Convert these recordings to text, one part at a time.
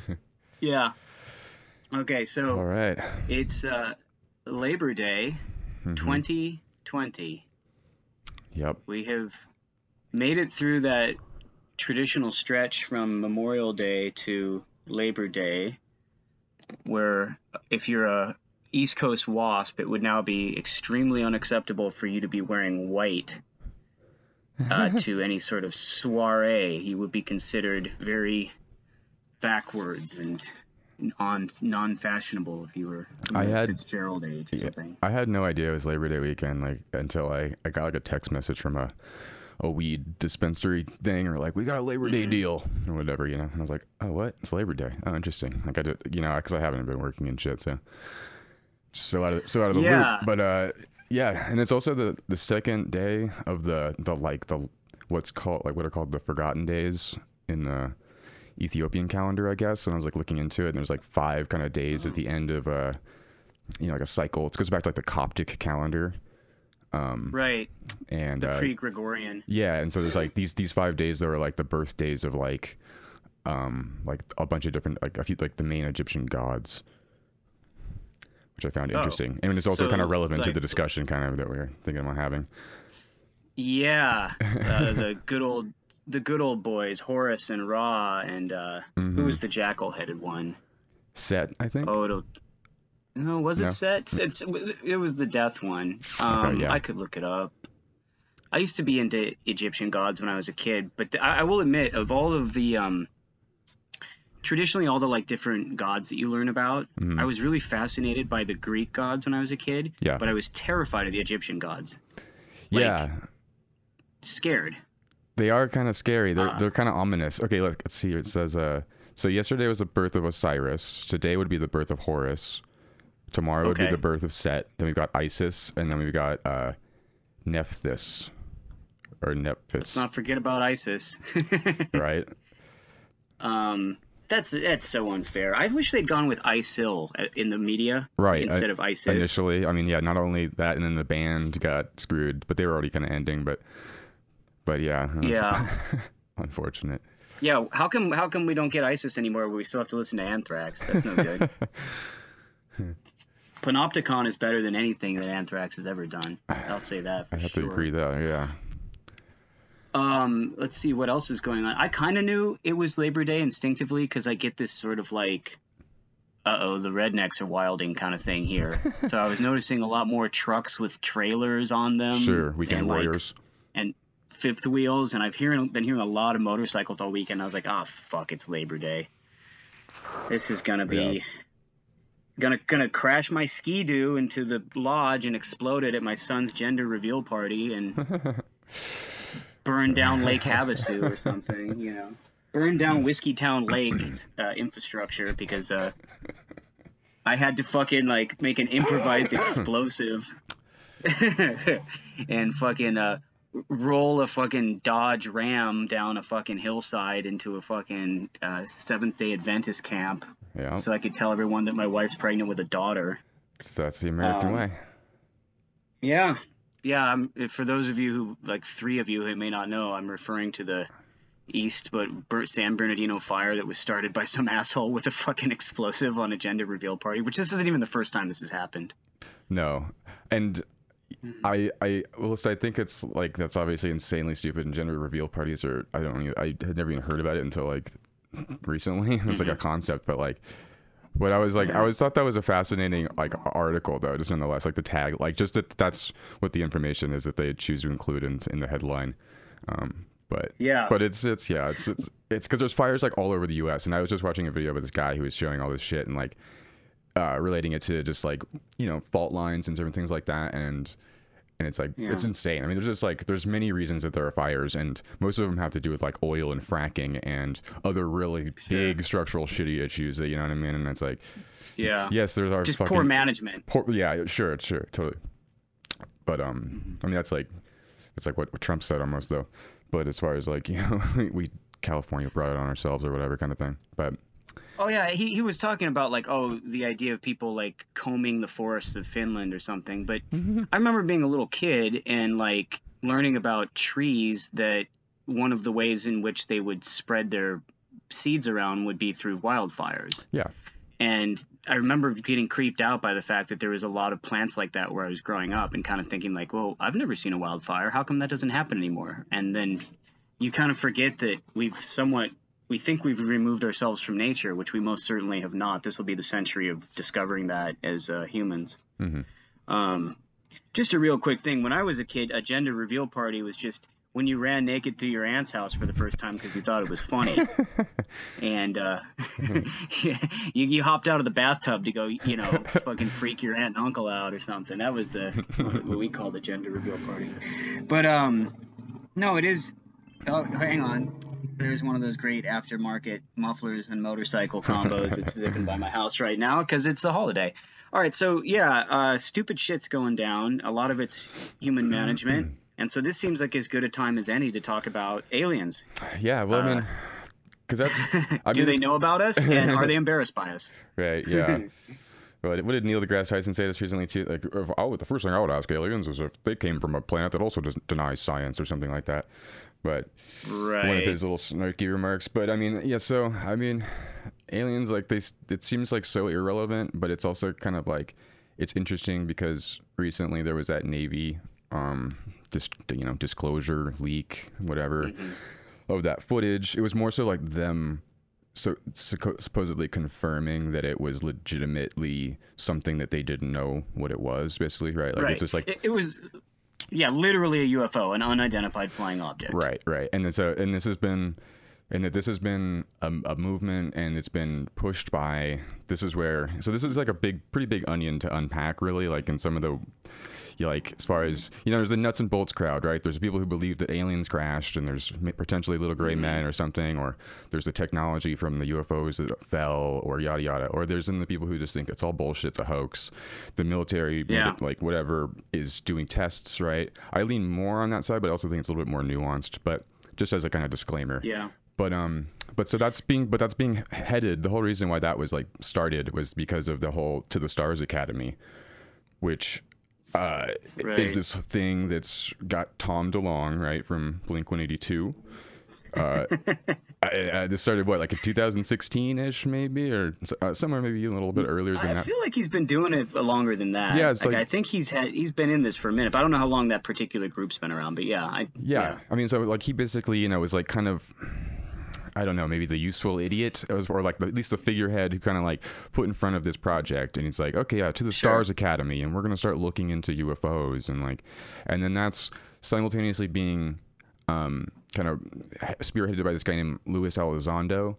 Yeah. Okay, so All right. it's uh, Labor Day, Mhm. 2020. Yep. We have made it through that traditional stretch from Memorial Day to Labor Day, where if you're a East Coast wasp, it would now be extremely unacceptable for you to be wearing white uh, to any sort of soiree. You would be considered very backwards and on non-fashionable if you were I had- Fitzgerald age or something. I had no idea it was Labor Day weekend, like until I, I got like a text message from a a weed dispensary thing, or like we got a Labor Day deal or whatever, you know. And I was like, oh, what? It's Labor Day. Oh, interesting. Like I did, you know, because I haven't been working and shit, so so out of so out of the Yeah. loop. But uh, yeah, and it's also the the second day of the the like the what's called like what are called the forgotten days in the Ethiopian calendar, I guess. And I was like looking into it, and there's like five kind of days at the end of a you know like a cycle. It goes back to like the Coptic calendar, um, Right, and the uh, pre-Gregorian. yeah, and so there's like these these five days that are like the birthdays of like um like a bunch of different like a few like the main Egyptian gods. Which I found Oh. interesting. I mean it's also So, kind of relevant to the discussion kind of that we are thinking about having. Yeah, uh, the good old the good old boys, Horus and Ra, and uh, Mm-hmm. who was the jackal-headed one? Set, I think. Oh, it'll. No, was it No. Set? It's, it was the death one. Um, yeah. I could look it up. I used to be into Egyptian gods when I was a kid, but th- I, I will admit, of all of the um, traditionally all the like different gods that you learn about, Mhm. I was really fascinated by the Greek gods when I was a kid. Yeah. But I was terrified of the Egyptian gods. yeah. Scared. They are kind of scary. They're Uh. they're kind of ominous. Okay, look, let's see. here. It says uh so yesterday was the birth of Osiris. Today would be the birth of Horus. Tomorrow would be the birth of Set. Then we've got Isis, and then we've got uh Nephthys or Nephthys. Let's not forget about ISIS. right? Um, that's that's so unfair. I wish they'd gone with ISIL uh, in the media Right, instead I- of ISIS. Initially, I mean, yeah, not only that, and then the band got screwed, but they were already kind of ending. But, but yeah, that's Yeah. unfortunate. Yeah, how come how come we don't get ISIS anymore? We still have to listen to Anthrax. That's no good. Panopticon is better than anything that Anthrax has ever done. I'll say that for I have sure. to agree there. Yeah. Um, let's see what else is going on. I kind of knew it was Labor Day instinctively because I get this sort of like, uh oh, the rednecks are wilding kind of thing here. so I was noticing a lot more trucks with trailers on them. Sure, weekend like, warriors. and fifth wheels, and I've hearing been hearing a lot of motorcycles all weekend. I was like, oh fuck, it's Labor Day. This is gonna be Yeah. gonna gonna crash my ski doo into the lodge and explode it at my son's gender reveal party and burn down Lake Havasu or something, you know. Burn down Whiskeytown Lake uh, infrastructure because uh, I had to fucking like make an improvised explosive and fucking uh, roll a fucking Dodge Ram down a fucking hillside into a fucking uh, Seventh Day Adventist camp yeah, so I could tell everyone that my wife's pregnant with a daughter. so that's the American um, way. Yeah. Yeah, I'm, for those of you who, like three of you who may not know, I'm referring to the East but Ber- San Bernardino fire that was started by some asshole with a fucking explosive on a gender reveal party, which this isn't even the first time this has happened. No, and. I, I, well, listen, I think it's like that's obviously insanely stupid. And gender reveal parties are, I don't, even, I had never even heard about it until like recently. It was like a concept, but like, what I was like, I Mm-hmm. Always thought that was a fascinating like article though, just nonetheless, like the tag, like just that that's what the information is that they choose to include in in the headline. Um, but Yeah. but it's it's yeah, it's it's it's because there's fires like all over the U.S. And I was just watching a video with this guy who was showing all this shit and like uh, relating it to just like you know fault lines and different things like that and and it's like it's insane. I mean there's just like there's many reasons that there are fires and most of them have to do with like oil and fracking and other really big structural shitty issues that you know what i mean? And it's like Yeah. yes there's our Just poor management. poor, yeah sure sure totally. But um i mean that's like it's like what, what trump said almost though. But as far as like you know we california brought it on ourselves or whatever kind of thing. But Oh yeah, he he was talking about like oh the idea of people like combing the forests of Finland or something. But mm-hmm. I remember being a little kid and like learning about trees that one of the ways in which they would spread their seeds around would be through wildfires. Yeah. And I remember getting creeped out by the fact that there was a lot of plants like that where I was growing up and kind of thinking like, well, I've never seen a wildfire. How come that doesn't happen anymore? And then you kind of forget that we've somewhat we think we've removed ourselves from nature, which we most certainly have not. This will be the century of discovering that as uh, humans. Mhm. Um, just a real quick thing. When I was a kid, a gender reveal party was just when you ran naked through your aunt's house for the first time because you thought it was funny, and uh, you, you hopped out of the bathtub to go, you know, fucking freak your aunt and uncle out or something. That was the what we call the gender reveal party. But um, no, it is. Oh, hang on. There's one of those great aftermarket mufflers and motorcycle combos. it's zipping by my house right now because it's the holiday. All right, so yeah, uh, stupid shit's going down. A lot of it's human management, and so this seems like as good a time as any to talk about aliens. Yeah. Well, I mean, because that's. I Do mean, they know about us, and are they embarrassed by us? Right. Yeah. Well, what did Neil deGrasse Tyson say this recently too? Like, if, I would, the first thing I would ask aliens is if they came from a planet that also does, denies science or something like that. But one of his little snarky remarks. But I mean, yeah. So I mean, aliens like they. It seems like so irrelevant, but it's also kind of like it's interesting because recently there was that Navy, um, just you know, disclosure leak, whatever, of that footage. It was more so like them. So supposedly confirming that it was legitimately something that they didn't know what it was, basically, right? Like right. it's just like it, it was, yeah, literally a UFO, an unidentified flying object. Right, right, and a and this has been, and that this has been a, a movement, and it's been pushed by. This is where so this is like a big, pretty big onion to unpack, really. Like in some of the, you like as far as you know, there's the nuts and bolts crowd, right? There's people who believe that aliens crashed, and there's potentially little gray mm-hmm. men or something, or there's the technology from the UFOs that fell, or yada yada, or there's then the people who just think it's all bullshit, it's a hoax. The military, Yeah. like whatever, is doing tests, right? I lean more on that side, but I also think it's a little bit more nuanced. But just as a kind of disclaimer, Yeah. But um, but so that's being, but that's being headed. The whole reason why that was like started was because of the whole To the Stars Academy, which uh, Right. is this thing that's got Tom DeLonge right from Blink One Eighty Two. Uh, I, I, this started what like in 2016 ish maybe or uh, somewhere maybe a little bit earlier than I that. feel like he's been doing it longer than that. Yeah, it's like, like- I think he's had he's been in this for a minute. But I don't know how long that particular group's been around. But yeah, I yeah. I mean, so like he basically, you know, was like kind of, I don't know, maybe the useful idiot, or or like the, at least the figurehead who kind of like put in front of this project, and he's like, okay, yeah, to the Sure. Stars Academy, and we're gonna start looking into UFOs, and like, and then that's simultaneously being, um, kind of spearheaded by this guy named Luis Elizondo,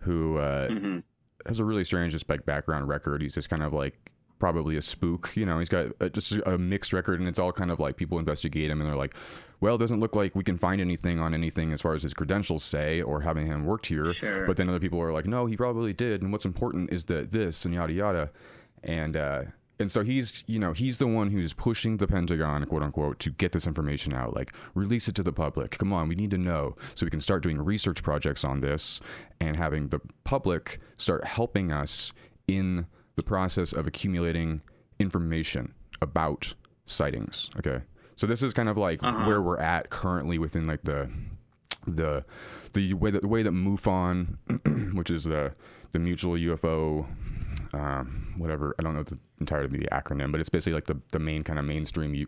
who uh, Mhm. has a really strange just like background record. He's just kind of like probably a spook, you know. He's got a, just a mixed record, and it's all kind of like people investigate him, and they're like, "Well, it doesn't look like we can find anything on anything as far as his credentials say, or having him worked here." Sure. But then other people are like, "No, he probably did, and what's important is that this and yada yada," and uh, and so he's you know he's the one who's pushing the Pentagon, quote unquote, to get this information out, like release it to the public. Come on, we need to know so we can start doing research projects on this and having the public start helping us in the process of accumulating information about sightings. Okay, so this is kind of like Uh-huh. where we're at currently within like the the the way that the way that MUFON, which is the the mutual UFO, um, whatever I don't know the entirety of the acronym, but it's basically like the the main kind of mainstream U,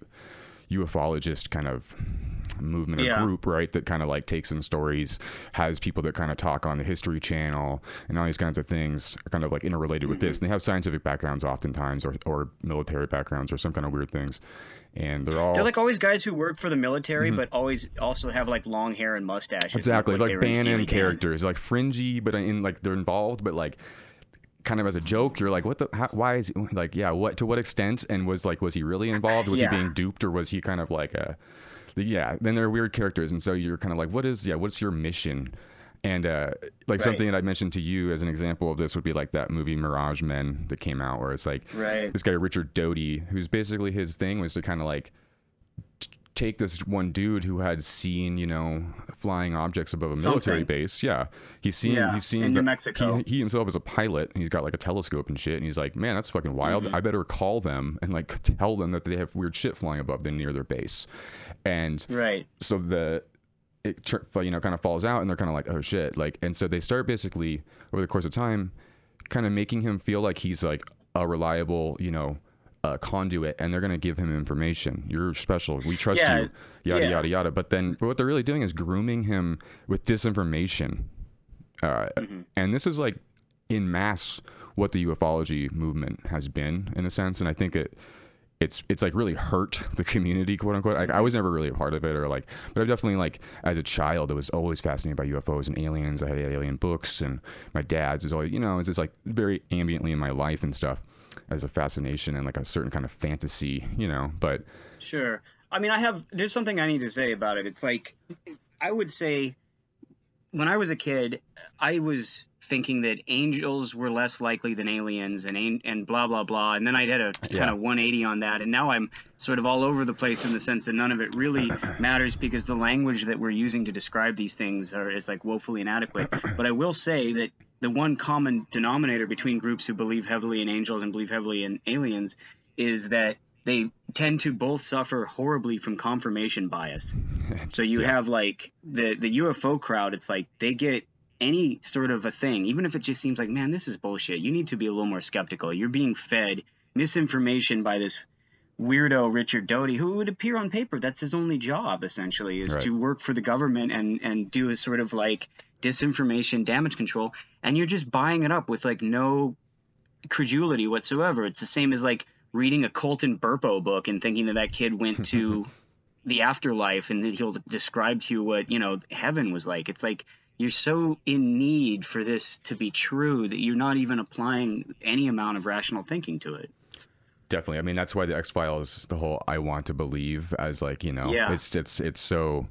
ufologist kind of movement or Yeah. group, right? That kind of like takes in stories, has people that kind of talk on the History Channel and all these kinds of things are kind of like interrelated with this. And they have scientific backgrounds oftentimes, or or military backgrounds, or some kind of weird things. And they're all They're like always guys who work for the military, but always also have like long hair and mustaches. Mm-hmm. Exactly, like were Bannon characters, like fringy, but in like they're involved, but like kind of as a joke. You're like, what the? How, why is he like? Yeah, what to what extent? And was like, was he really involved? Was Yeah. he being duped, or was he kind of like a? Yeah, then they're weird characters, and so you're kind of like, what is? Yeah, what's your mission? And uh, like Right. something that I mentioned to you as an example of this would be like that movie Mirage Men that came out, where it's like Right. this guy Richard Doty, who's basically his thing was to kind of like take this one dude who had seen, you know, flying objects above a military Something. base. Yeah, he's seen Yeah, he's seen in the- New Mexico. He, he himself is a pilot. And he's got like a telescope and shit. And he's like, man, that's fucking wild. Mm-hmm. I better call them and like tell them that they have weird shit flying above them near their base. And Right. so the it you know kind of falls out and they're kind of like oh shit like and so they start basically over the course of time kind of making him feel like he's like a reliable you know uh, conduit and they're going to give him information you're special we trust Yeah, you yada yeah. yada yada but then but what they're really doing is grooming him with disinformation uh, Mm-hmm. and this is like in mass what the ufology movement has been in a sense and i think it it's it's like really hurt the community, quote unquote. Like I was never really a part of it, or like, but I've definitely like as a child, I was always fascinated by UFOs and aliens. I had alien books, and my dad's is always, you know, it's just like very ambiently in my life and stuff as a fascination and like a certain kind of fantasy, you know. But Sure. I mean, I have. There's something I need to say about it. It's like, I would say, when I was a kid, I was thinking that angels were less likely than aliens, and and blah blah blah. And then I had a Yeah. kind of 180 on that, and now I'm sort of all over the place in the sense that none of it really matters because the language that we're using to describe these things are is like woefully inadequate. But I will say that the one common denominator between groups who believe heavily in angels and believe heavily in aliens is that they tend to both suffer horribly from confirmation bias. So you have like the the UFO crowd. It's like they get any sort of a thing, even if it just seems like, man, this is bullshit. You need to be a little more skeptical. You're being fed misinformation by this weirdo Richard Doty, who would appear on paper. That's his only job, essentially, is Right. to work for the government and and do a sort of like disinformation damage control. And you're just buying it up with like no credulity whatsoever. It's the same as like reading a Colton Burpo book and thinking that that kid went to the afterlife and that he'll describe to you what you know heaven was like. It's like you're so in need for this to be true that you're not even applying any amount of rational thinking to it. definitely, I mean, that's why the X Files, the whole "I want to believe" as like you know, Yeah. it's it's it's so.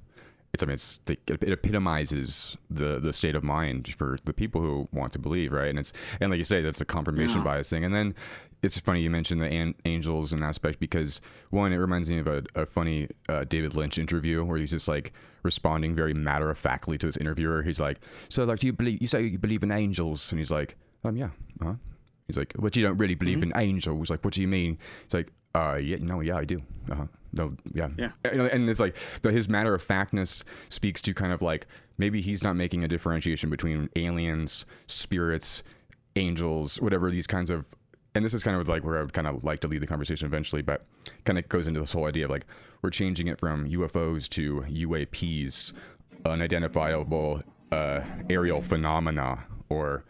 It's, I mean, it's the, it epitomizes the the state of mind for the people who want to believe, right? And it's and like you say, that's a confirmation Yeah. bias thing. And then it's funny you mentioned the an- angels and aspect because one, it reminds me of a, a funny uh, David Lynch interview where he's just like responding very matter of factly to this interviewer. He's like, "So, like, do you believe? You say you believe in angels?" And he's like, "Um, yeah, uh-huh." He's like, "But you don't really believe Mm-hmm. in angels? Like, what do you mean?" He's like, "Uh, yeah, no, yeah, I do. Uh-huh. No, yeah, Yeah. And, and it's like the, his matter of factness speaks to kind of like maybe he's not making a differentiation between aliens, spirits, angels, whatever these kinds of. And this is kind of like where I would kind of like to lead the conversation eventually, but kind of goes into this whole idea of like we're changing it from UFOs to UAPs, unidentifiable uh, aerial phenomena, or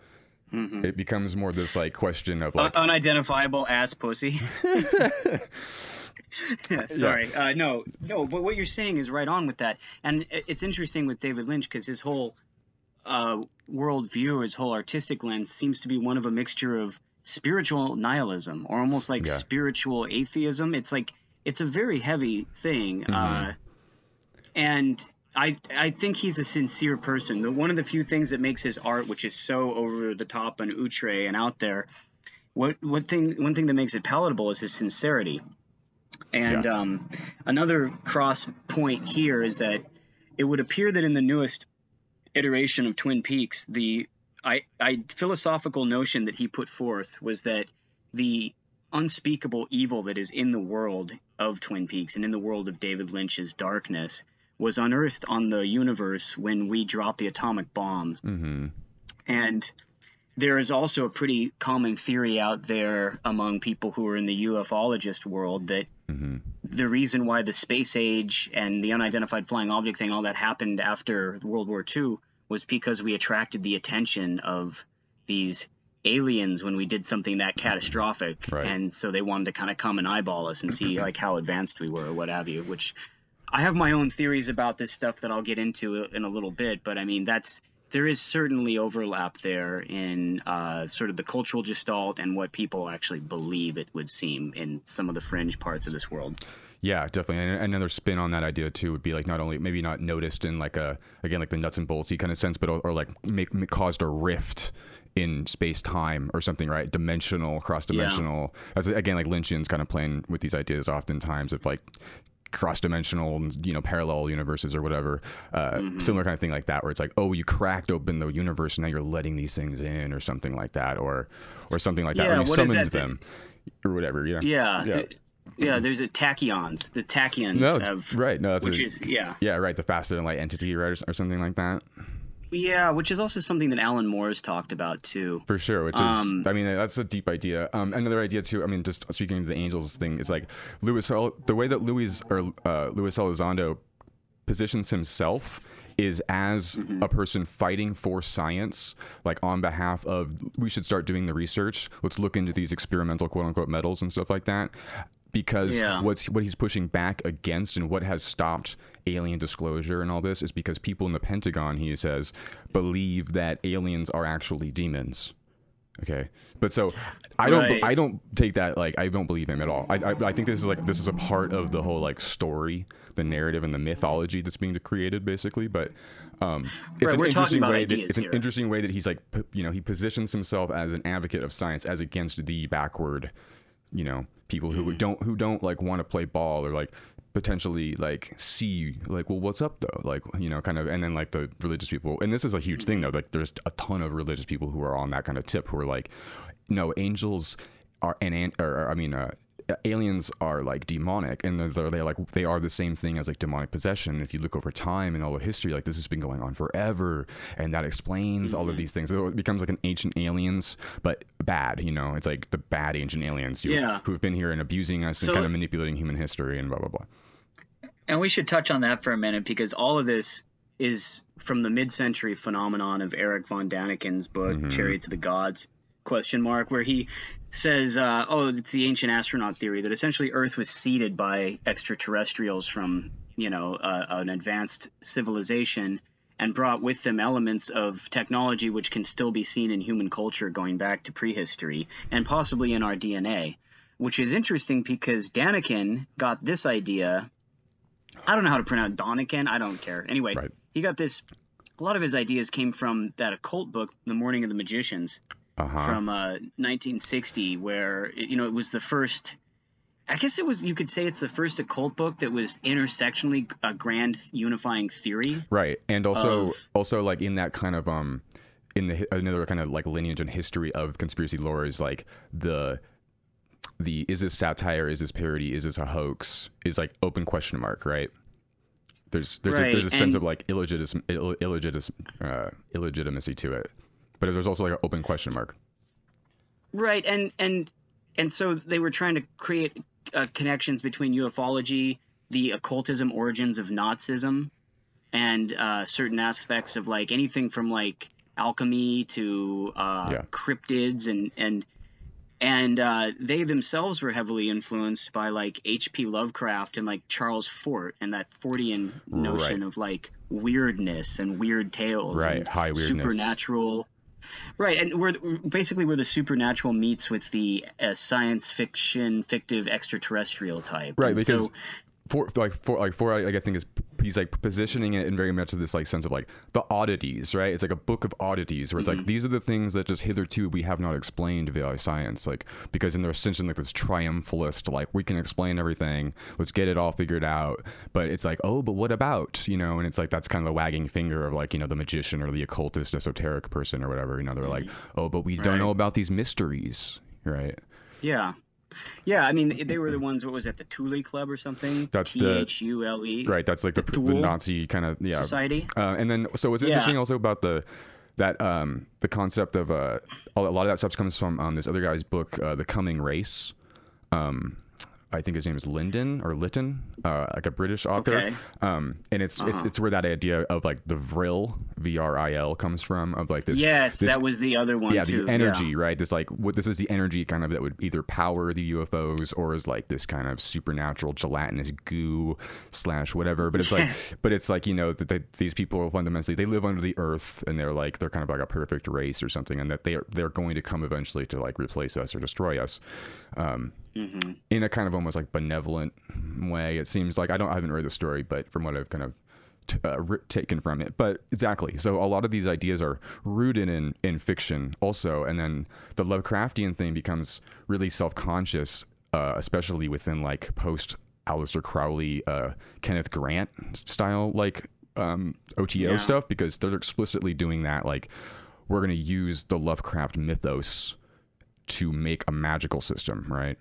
it becomes more this like question of like Un- unidentifiable ass pussy. Sorry, uh, no, no. But what you're saying is right on with that, and it's interesting with David Lynch because his whole uh, worldview, his whole artistic lens, seems to be one of a mixture of spiritual nihilism or almost like Yeah. spiritual atheism. It's like it's a very heavy thing, Mm-hmm. uh, and. I, I think he's a sincere person. The, one of the few things that makes his art, which is so over the top and outre and out there, what what thing one thing that makes it palatable is his sincerity. And Yeah. um, another cross point here is that it would appear that in the newest iteration of Twin Peaks, the I, I philosophical notion that he put forth was that the unspeakable evil that is in the world of Twin Peaks and in the world of David Lynch's darkness was unearthed on the universe when we dropped the atomic bombs. mhm. And there is also a pretty common theory out there among people who are in the ufologist world that Mhm. the reason why the space age and the unidentified flying object thing, all that happened after World War II, was because we attracted the attention of these aliens when we did something that catastrophic. Right. And so they wanted to kind of come and eyeball us and see like how advanced we were or what have you, which I have my own theories about this stuff that I'll get into in a little bit, but I mean that's there is certainly overlap there in uh, sort of the cultural gestalt and what people actually believe. It would seem in some of the fringe parts of this world. Yeah, definitely. And another spin on that idea too would be like not only maybe not noticed in like a again like the nuts and boltsy kind of sense, but or, like make, make caused a rift in space time or something, right? Dimensional, cross dimensional. That's again like Lynchians kind of playing with these ideas oftentimes of like cross-dimensional and you know parallel universes or whatever uh, Mm-hmm. similar kind of thing like that where it's like oh you cracked open the universe and now you're letting these things in or something like that or or something like that Yeah, or you summoned that them or whatever you know Yeah. Yeah. th- yeah, there's a tachyons. The tachyons no have right no that's which a, is yeah. yeah right the faster than light entity right or, or something like that Yeah, which is also something that Alan Moore's talked about too. For sure, which is, Um, I mean, that's a deep idea. Um, another idea too. I mean, just speaking to the angels thing, is like Louis, the way that Louis or uh, Louis Elizondo positions himself is as Mm-hmm. a person fighting for science, like on behalf of we should start doing the research. Let's look into these experimental quote unquote metals and stuff like that. Because Yeah. what's what he's pushing back against and what has stopped alien disclosure and all this is because people in the Pentagon, he says, believe that aliens are actually demons. Okay, but so I don't Right. I don't take that like I don't believe him at all. I, I I think this is like this is a part of the whole like story, the narrative and the mythology that's being created basically. But um, it's Right, an interesting way. That, it's an interesting way that he's like p- you know he positions himself as an advocate of science as against the backward, you know people who Mm-hmm. don't who don't like want to play ball or like potentially like see like well what's up though like you know kind of and then like the religious people and this is a huge thing though like there's a ton of religious people who are on that kind of tip who are like no angels are and an- or, or, i mean uh aliens are like demonic and they're, they're, like they are the same thing as like demonic possession. If you look over time and all of history like this has been going on forever and that explains all of these things. So it becomes like an ancient aliens but bad you know? It's like the bad ancient aliens who, Yeah. who've been here and abusing us and So- kind of manipulating human history and blah blah blah. And we should touch on that for a minute because all of this is from the mid-century phenomenon of Erich von Däniken's book Mm-hmm. Chariots of the Gods question mark where he says uh, oh it's the ancient astronaut theory that essentially earth was seeded by extraterrestrials from you know uh, an advanced civilization and brought with them elements of technology which can still be seen in human culture going back to prehistory and possibly in our DNA which is interesting because Daniken got this idea I don't know how to pronounce Donikin. I don't care. Anyway, Right. he got this. A lot of his ideas came from that occult book, The Morning of the Magicians, uh-huh from uh, 1960, where you know it was the first. I guess it was. You could say it's the first occult book that was intersectionally a grand unifying theory. right and also of- also like in that kind of um in the another kind of like lineage and history of conspiracy lore is like the the is this satire is this parody is this a hoax is like open question mark right there's there's a, there's a sense and- of like illegitimacy Ill, illegitimacy, uh, illegitimacy to it but there's also like an open question mark Right, and and and so they were trying to create uh, connections between ufology, the occultism origins of Nazism, and uh, certain aspects of like anything from like alchemy to uh, Yeah. cryptids and and and uh, they themselves were heavily influenced by like H.P. Lovecraft and like Charles Fort and that Fortean notion Right. of like weirdness and weird tales, Right, and high weirdness. supernatural. Right, and we're basically where the supernatural meets with the uh, science fiction, fictive, extraterrestrial type. right And because so, for like for like for I like I think is he's like positioning it in very much of this like sense of like the oddities, right? It's like a book of oddities where it's Mm-hmm. like these are the things that just hitherto we have not explained via science, like because in their essentially like this triumphalist, like we can explain everything, let's get it all figured out. But it's like, oh, but what about you know? And it's like that's kind of the wagging finger of like you know the magician or the occultist, esoteric person or whatever. You know, they're like, oh, but we don't know about these mysteries, right? yeah, yeah. I mean, they were the ones. What was that? The Thule Club or something? That's T the- H U L E. Right, that's like the, the, Thule Nazi kind of yeah Society. Uh, and then, so what's Yeah. interesting also about the that um the concept of uh a lot of that stuff comes from um this other guy's book, uh, The Coming Race. Um, I think his name is Lyndon or Litton, uh, like a British author. Okay. Um, and it's it's Uh-huh. it's where that idea of like the vril, V R I L, comes from of like this. Yes, this that was the other one yeah, too. the energy, right? This like what this is the energy kind of that would either power the UFOs or is like this kind of supernatural gelatinous goo slash whatever. But it's like, but it's like you know that they, these people are fundamentally they live under the earth and they're like they're kind of like a perfect race or something, and that they are they're going to come eventually to like replace us or destroy us. Um, Mm-hmm. in a kind of almost like benevolent way. It seems like I don't I haven't read the story, but from what I've kind of t- uh, ri taken from it, but exactly. So a lot of these ideas are rooted in in fiction also, and then the Lovecraftian thing becomes really self conscious, uh, especially within like post Aleister Crowley, uh, Kenneth Grant style like um, OTO Yeah. stuff because they're explicitly doing that. Like, we're going to use the Lovecraft mythos to make a magical system, right?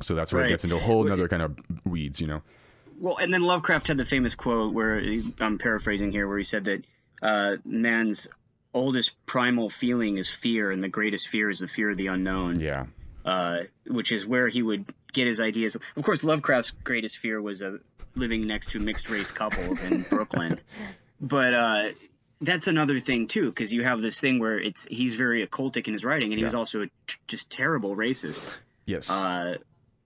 So that's where Right. it gets into a whole nother kind of weeds, you know? Well, and then Lovecraft had the famous quote where I'm paraphrasing here, where he said that uh, man's oldest primal feeling is fear, and the greatest fear is the fear of the unknown. Yeah. uh, which is where he would get his ideas. Of course, Lovecraft's greatest fear was uh, living next to mixed race couples in Brooklyn, but uh, that's another thing too, because you have this thing where it's he's very occultic in his writing, and he was also t- just terrible racist. Yes. Uh,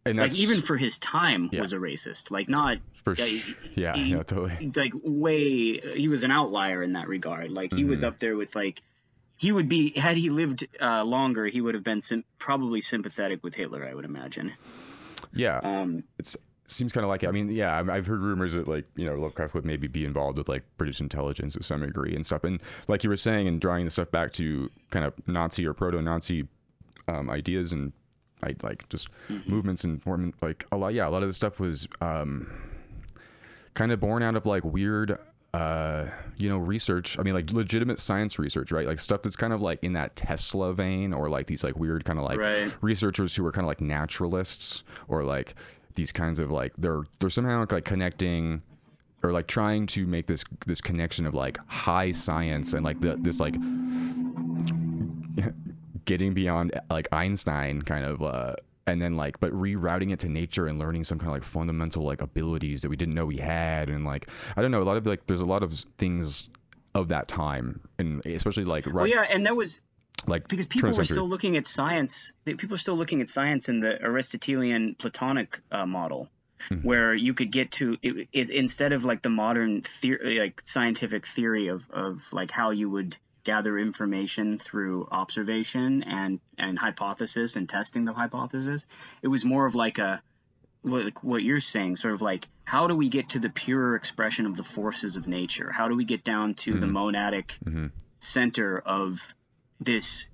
and like even for his time, Yeah. was a racist. Like not for yeah, sh- yeah, he- yeah, totally. like way he was an outlier in that regard like he was Mhm. up there with like he would be had he lived uh, longer he would have been sim- probably sympathetic with hitler i would imagine Yeah. um it's seems kind of like it. I mean, yeah, I've, I've heard rumors that like you know Lovecraft would maybe be involved with like British intelligence to some degree and stuff. And like you were saying, and drawing the stuff back to kind of Nazi or proto-Nazi um, ideas and I like just movements and form like a lot. Yeah, a lot of the stuff was um, kind of born out of like weird. Uh, you know, research. I mean, like legitimate science research, right? Like stuff that's kind of like in that Tesla vein, or like these like weird kind of like Right. researchers who are kind of like naturalists or like these kinds of like they're they're somehow like connecting or like trying to make this this connection of like high science and like the this like getting beyond like Einstein kind of uh and then like but rerouting it to nature and learning some kind of like fundamental like abilities that we didn't know we had and like I don't know a lot of like there's a lot of things of that time and especially like right well yeah and that was like because people were still looking at science people are still looking at science in the aristotelian platonic uh, model Hmm. where you could get to it, instead of like the modern theory like scientific theory of, of like how you would gather information through observation and and hypothesis and testing the hypothesis it was more of like a like what you're saying sort of like how do we get to the pure expression of the forces of nature how do we get down to the monadic Mhm. center of this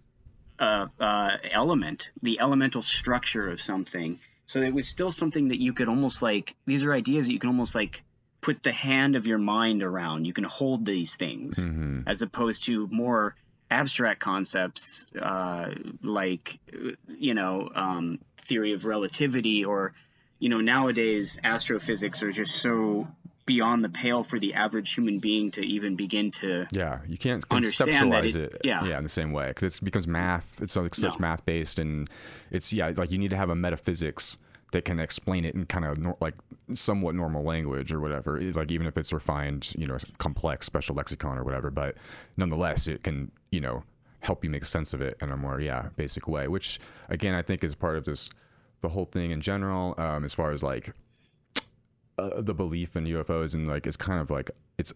uh, uh, element, the elemental structure of something. So it was still something that you could almost like. These are ideas that you can almost like put the hand of your mind around. You can hold these things, Mhm. as opposed to more abstract concepts uh, like you know um, theory of relativity or you know nowadays astrophysics are just so beyond the pale for the average human being to even begin to Yeah, you can't understand conceptualize it- it, yeah. yeah, in the same way because it becomes math. It's like such No. math based, and it's yeah, like you need to have a metaphysics that can explain it in kind of nor- like somewhat normal language or whatever. Like even if it's refined, you know, complex special lexicon or whatever, but nonetheless, it can you know help you make sense of it in a more yeah basic way. Which again, I think is part of this the whole thing in general, um, as far as like uh, the belief in UFOs and like it's kind of like it's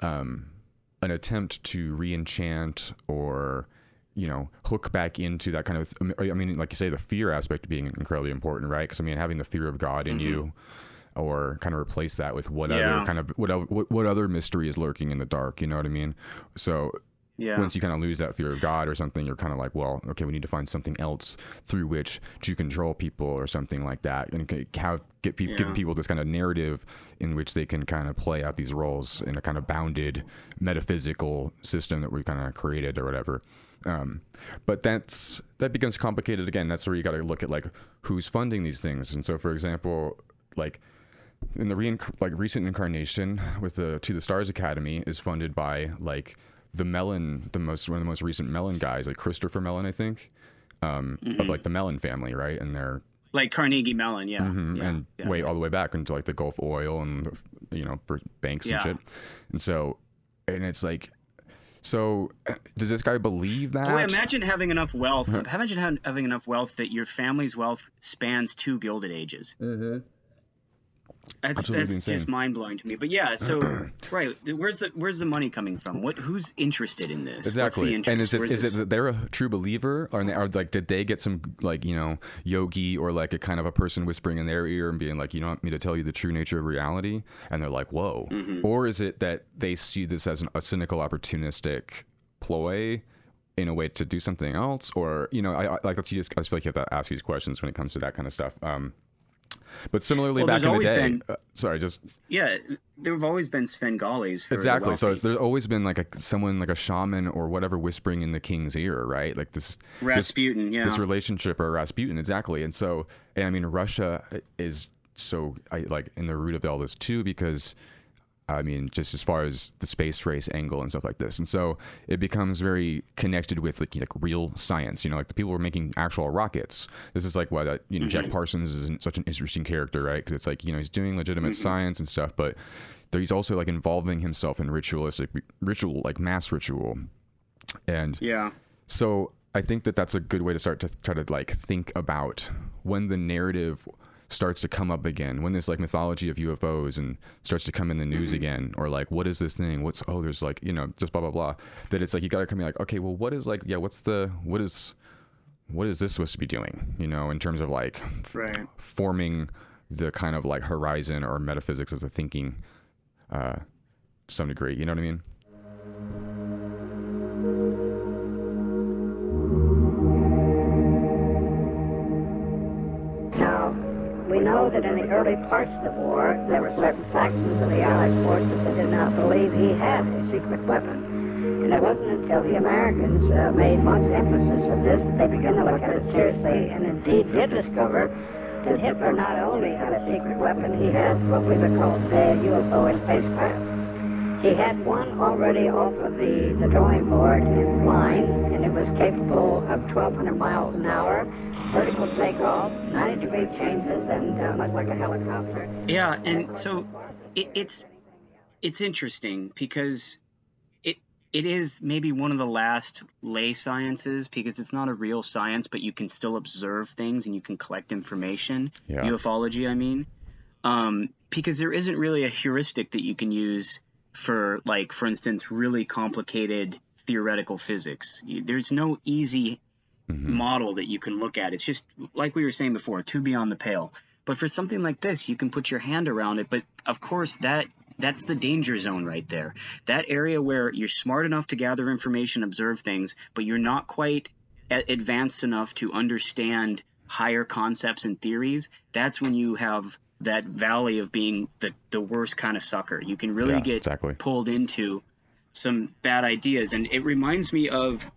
um, an attempt to re-enchant or you know hook back into that kind of I mean like you say the fear aspect being incredibly important right because I mean having the fear of God in you mm-hmm. or kind of replace that with what Yeah. other kind of what, what what other mystery is lurking in the dark you know what I mean so yeah once you kind of lose that fear of God or something, you're kind of like, well, okay, we need to find something else through which to control people or something like that, and have get pe- Yeah. give people this kind of narrative in which they can kind of play out these roles in a kind of bounded metaphysical system that we kind of created or whatever. Um, but that's that becomes complicated again. That's where you got to look at like who's funding these things. And so, for example, like in the reinc- like recent incarnation with the to the stars academy is funded by like the mellon the most one of the most recent mellon guys like christopher mellon i think um of like the mellon family right and they're like Carnegie Mellon, yeah, Mhm, yeah, and yeah. way all the way back into like the gulf oil and you know for banks Yeah. and shit and so and it's like so does this guy believe that Boy, imagine having enough wealth. imagine having enough wealth that your family's wealth spans two Gilded Ages. mm-hmm. That's Absolutely that's insane. just mind blowing to me. But yeah, so right, where's the where's the money coming from? What who's interested in this? Exactly. And is it Where's is it this- that they're a true believer, or, they, or like did they get some like you know yogi or like a kind of a person whispering in their ear and being like, you don't want me to tell you the true nature of reality, and they're like, whoa, Mm-hmm. or is it that they see this as an, a cynical, opportunistic ploy? In a way to do something else, or you know, I, I like that's you just. I feel like you have to ask these questions when it comes to that kind of stuff. Um, But similarly, Well, back in the day, been- uh, sorry, just Yeah, there have always been Svengali's. For the exactly. So it's, there's always been like a someone like a shaman or whatever whispering in the king's ear, right? Like this this Rasputin. yeah. this relationship or Rasputin exactly. And so, and I mean, Russia is so I like in the root of all this too because. I mean, just as far as the space race angle and stuff like this, and so it becomes very connected with like, like real science. You know, like the people who are making actual rockets. This is like why that you know Jack mm-hmm. Parsons is such an interesting character, right? Because it's like you know he's doing legitimate mm-hmm. science and stuff, but he's also like involving himself in ritualistic ritual, like mass ritual, and yeah. so I think that that's a good way to start to try to like think about when the narrative starts to come up again, when this like mythology of UFOs and starts to come in the news again, or like what is this thing? What's oh there's like you know just blah blah blah. That it's like you got to come in like okay well what is like yeah what's the what is what is this supposed to be doing? You know in terms of like f- Right. forming the kind of like horizon or metaphysics of the thinking, uh, to some degree. You know what I mean? Know that in the early parts of the war, there were certain factions of the Allied forces that did not believe he had a secret weapon. And it wasn't until the Americans uh, made much emphasis of this that they began to look at it seriously and indeed did discover that Hitler not only had a secret weapon, he had what we would call today a UFO or spacecraft. He had one already off of the, the drawing board and flying, and it was capable of 1,200 miles an hour, vertical takeoff, 90 degree changes, and uh, much like a helicopter. Yeah, and so it, it's it's interesting because it it is maybe one of the last lay sciences because it's not a real science, but you can still observe things and you can collect information. Yeah. Ufology, I mean, um, because there isn't really a heuristic that you can use for, like, for instance, really complicated theoretical physics. There's no easy Mm-hmm. model that you can look at. It's just like we were saying before, too beyond the pale. But for something like this, you can put your hand around it. But of course, that that's the danger zone right there. That area where you're smart enough to gather information, observe things, but you're not quite advanced enough to understand higher concepts and theories. That's when you have that valley of being the, the worst kind of sucker. You can really Yeah, get exactly. pulled into some bad ideas. And it reminds me of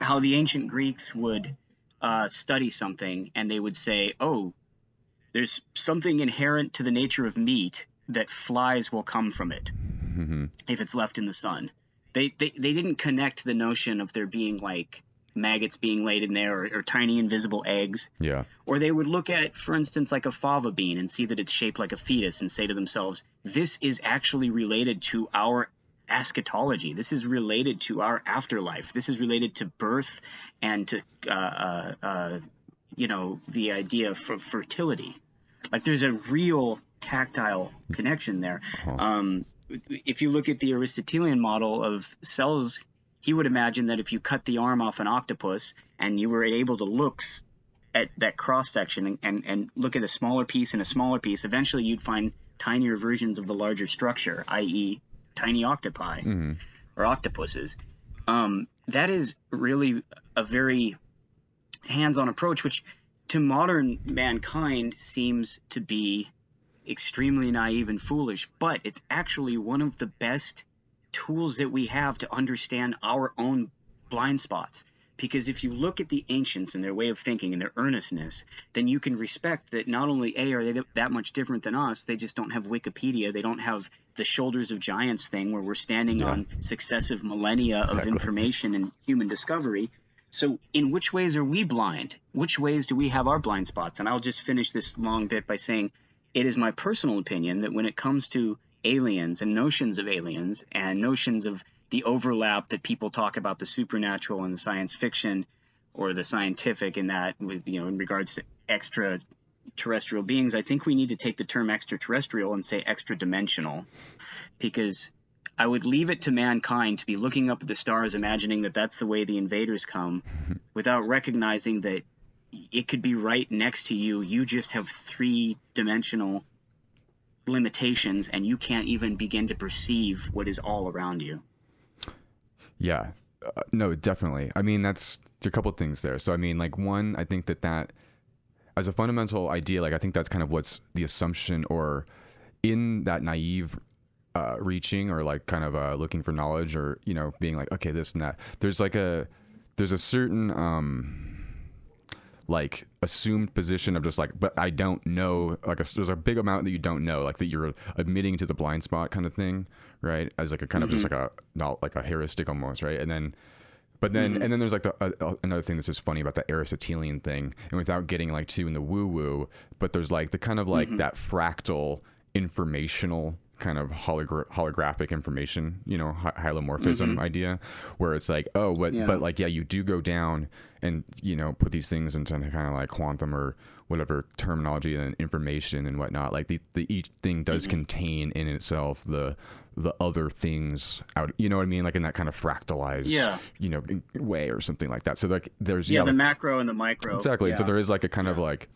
how the ancient Greeks would uh, study something and they would say, oh, there's something inherent to the nature of meat that flies will come from it hmm if it's left in the sun. They, they, they didn't connect the notion of there being like maggots being laid in there or, or tiny invisible eggs. Yeah. Or they would look at, for instance, like a fava bean and see that it's shaped like a fetus and say to themselves, this is actually related to our eschatology. This is related to our afterlife. This is related to birth and to, uh, uh, uh, you know, the idea of fer- fertility. Like there's a real tactile connection there. Um, if you look at the Aristotelian model of cells, he would imagine that if you cut the arm off an octopus and you were able to look at that cross section and, and, and look at a smaller piece and a smaller piece, eventually you'd find tinier versions of the larger structure, i.e., tiny octopi or octopuses. Um, that is really a very hands on approach, which to modern mankind seems to be extremely naive and foolish, but it's actually one of the best tools that we have to understand our own blind spots. Because if you look at the ancients and their way of thinking and their earnestness, then you can respect that not only A, are they that much different than us, they just don't have Wikipedia, they don't have the shoulders of giants thing where we're standing on successive millennia of Exactly. information and human discovery. So, in which ways are we blind? Which ways do we have our blind spots? And I'll just finish this long bit by saying it is my personal opinion that when it comes to aliens and notions of aliens and notions of the overlap that people talk about the supernatural and the science fiction or the scientific in that with you know in regards to extraterrestrial beings i think we need to take the term extraterrestrial and say extra dimensional because I would leave it to mankind to be looking up at the stars, imagining that that's the way the invaders come, without recognizing that it could be right next to you. You just have three dimensional limitations, and you can't even begin to perceive what is all around you. Yeah. Uh, no, definitely. I mean, that's a couple things there. So I mean, like one, I think that that as a fundamental idea, like I think that's kind of what's the assumption or in that naive uh, reaching or like kind of uh, looking for knowledge or you know being like okay this and that. There's like a there's a certain um like assumed position of just like but I don't know like a, there's a big amount that you don't know like that you're admitting to the blind spot kind of thing right as like a kind of just like a not like a heuristic almost right and then but then, and then there's like the, uh, uh, another thing that's just funny about the Aristotelian thing, and without getting like too in the woo woo, but there's like the kind of like that fractal informational kind of hologra- holographic information, you know, hy- hylomorphism idea, where it's like, oh, but Yeah. but like, yeah, you do go down and you know put these things into kind of like quantum or whatever terminology and information and whatnot. Like the, the each thing does Mm-hmm. contain in itself the the other things out you know what i mean? Like in that kind of fractalized Yeah. you know way or something like that. So like there's Yeah, yeah, the like- macro and the micro. exactly. So there is like a kind of like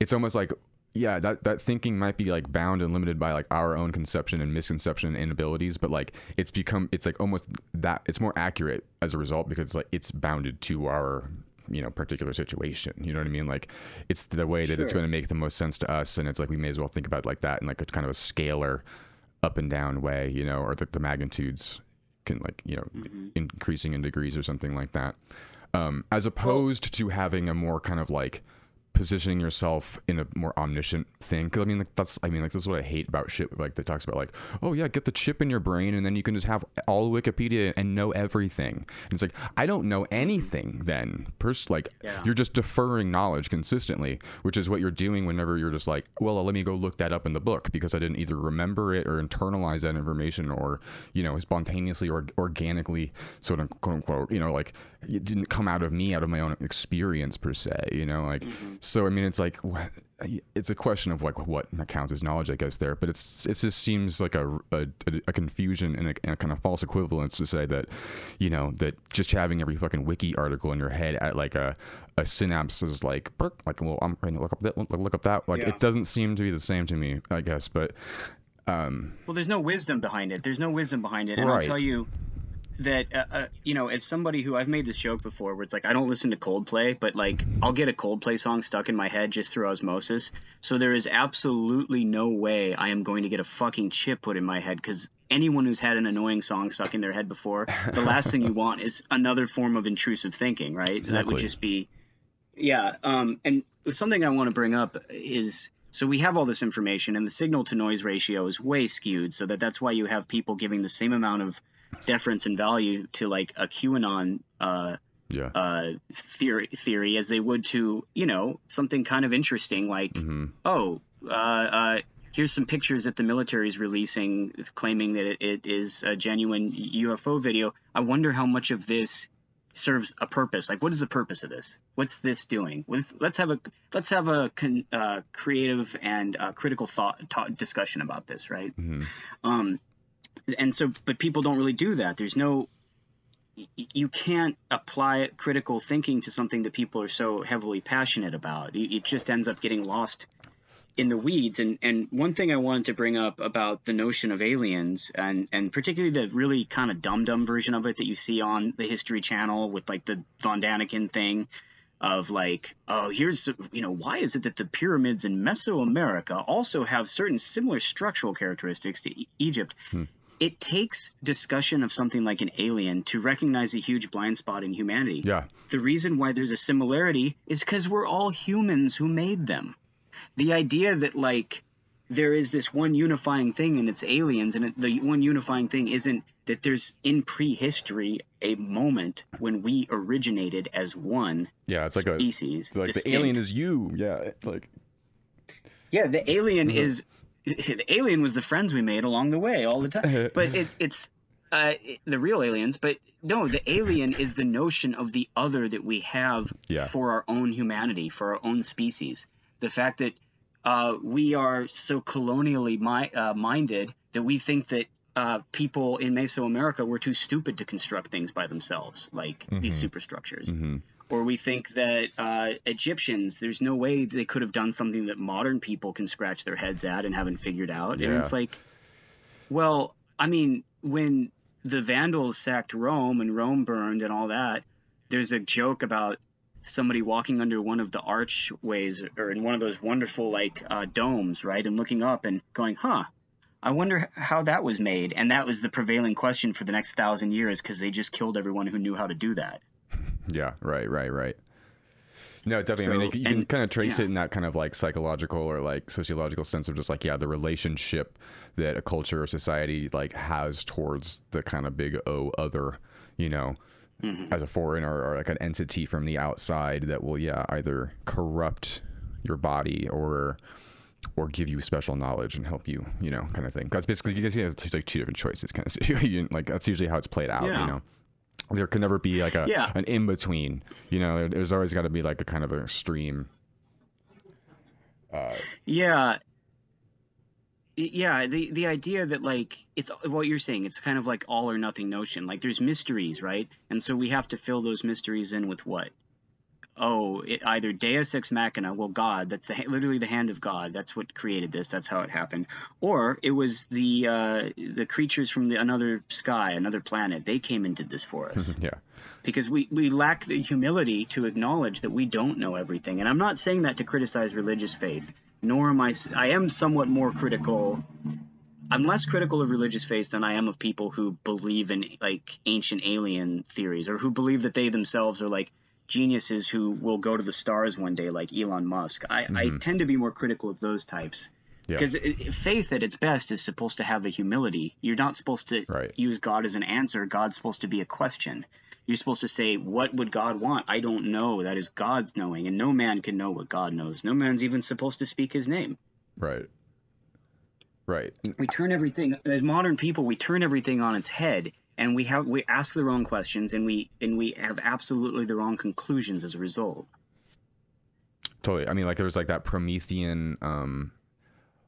it's almost like yeah that that thinking might be like bound and limited by like our own conception and misconception and inabilities but like it's become it's like almost that it's more accurate as a result because like it's bounded to our you know particular situation. You know what i mean? Like it's the way that it's going to make the most sense to us and it's like we may as well think about like that in like a kind of a scalar up and down way you know or the, the magnitudes can like you know increasing in degrees or something like that. Um, as opposed to having a more kind of like positioning yourself in a more omniscient thing because i mean like that's i mean like this is what i hate about shit like that talks about like oh yeah get the chip in your brain and then you can just have all wikipedia and know everything and it's like i don't know anything then pers- like Yeah. you're just deferring knowledge consistently which is what you're doing whenever you're just like well let me go look that up in the book because i didn't either remember it or internalize that information or you know spontaneously or organically sort of quote unquote you know like it didn't come out of me out of my own experience per se you know like so i mean it's like it's a question of like what counts as knowledge i guess there but it's it just seems like a, a, a confusion and a, and a kind of false equivalence to say that you know that just having every fucking wiki article in your head at like a a synapse is like burp, like well i'm going to look up that look, up that like Yeah. it doesn't seem to be the same to me i guess but um Well, there's no wisdom behind it. There's no wisdom behind it. And I'll tell you that, uh, uh, you know, as somebody who I've made this joke before where it's like, I don't listen to Coldplay, but like, I'll get a Coldplay song stuck in my head just through osmosis. So there is absolutely no way I am going to get a fucking chip put in my head because anyone who's had an annoying song stuck in their head before, the last thing you want is another form of intrusive thinking, right? exactly. That would just be yeah, um, and something I want to bring up is so we have all this information, and the signal to noise ratio is way skewed, so that that's why you have people giving the same amount of deference and value to like a QAnon uh, yeah uh, theory theory as they would to you know something kind of interesting like hmm oh uh, uh, here's some pictures that the military is releasing claiming that it, it is a genuine UFO video. I wonder how much of this serves a purpose. Like, what is the purpose of this? What's this doing? Let's, let's have a let's have a con, uh, creative and uh, critical thought ta- discussion about this, right? hmm Um, and so, but people don't really do that. There's no, you can't apply critical thinking to something that people are so heavily passionate about. It just ends up getting lost in the weeds. And and one thing I wanted to bring up about the notion of aliens, and and particularly the really kind of dumb dumb version of it that you see on the History Channel with like the Von Däniken thing. Of like, oh, here's you know, why is it that the pyramids in Mesoamerica also have certain similar structural characteristics to e- Egypt? Hmm. It takes discussion of something like an alien to recognize a huge blind spot in humanity. yeah The reason why there's a similarity is because we're all humans who made them. The idea that like there is this one unifying thing and it's aliens, and it, the one unifying thing isn't that there's in prehistory a moment when we originated as one yeah it's like a species. like the alien is you yeah like Yeah, the alien Mm-hmm. is the alien was the friends we made along the way all the time. But it's it's uh, the real aliens. But no, the alien is the notion of the other that we have Yeah. for our own humanity, for our own species. The fact that uh, we are so colonially mi- uh, minded that we think that. Uh, people in Mesoamerica were too stupid to construct things by themselves, like these superstructures hmm or we think that uh, Egyptians, there's no way they could have done something that modern people can scratch their heads at and haven't figured out. Yeah. And it's like, well, I mean, when the Vandals sacked Rome and Rome burned and all that, there's a joke about somebody walking under one of the archways or in one of those wonderful like uh, domes, right, and looking up and going, "Huh, I wonder how that was made." And that was the prevailing question for the next thousand years because they just killed everyone who knew how to do that. Yeah, right, right, right. No, definitely. I mean, So- you can kind of trace yeah. it in that kind of like psychological or like sociological sense of just like, yeah, the relationship that a culture or society like has towards the kind of big O other, you know, Mm-hmm. as a foreigner or like an entity from the outside that will, yeah, either corrupt your body or or give you special knowledge and help you, you know, kind of thing. That's basically because you have like two different choices, kind of. situation. like that's usually how it's played out, Yeah. you know. There can never be like a Yeah. an in between. You know, there's always got to be like a kind of an extreme. Uh, yeah. Yeah, the the idea that like it's what you're saying, it's kind of like all or nothing notion. Like there's mysteries, right? And so we have to fill those mysteries in with what? Oh, it, either Deus ex machina, well, God, that's the literally the hand of God. That's what created this. That's how it happened. Or it was the uh, the creatures from the another sky, another planet. They came and did this for us Yeah. because we, we lack the humility to acknowledge that we don't know everything. And I'm not saying that to criticize religious faith, nor am I, I am somewhat more critical. I'm less critical of religious faith than I am of people who believe in like ancient alien theories or who believe that they themselves are like geniuses who will go to the stars one day, like Elon Musk. I, I mm-hmm. tend to be more critical of those types. Yeah. Because faith at its best is supposed to have a humility. You're not supposed to Right. use God as an answer. God's supposed to be a question. You're supposed to say, What would God want? I don't know. That is God's knowing. And no man can know what God knows. No man's even supposed to speak his name. Right. Right. We turn everything, as modern people, we turn everything on its head. And we have we ask the wrong questions, and we and we have absolutely the wrong conclusions as a result. Totally. I mean, like there was like that Promethean, um,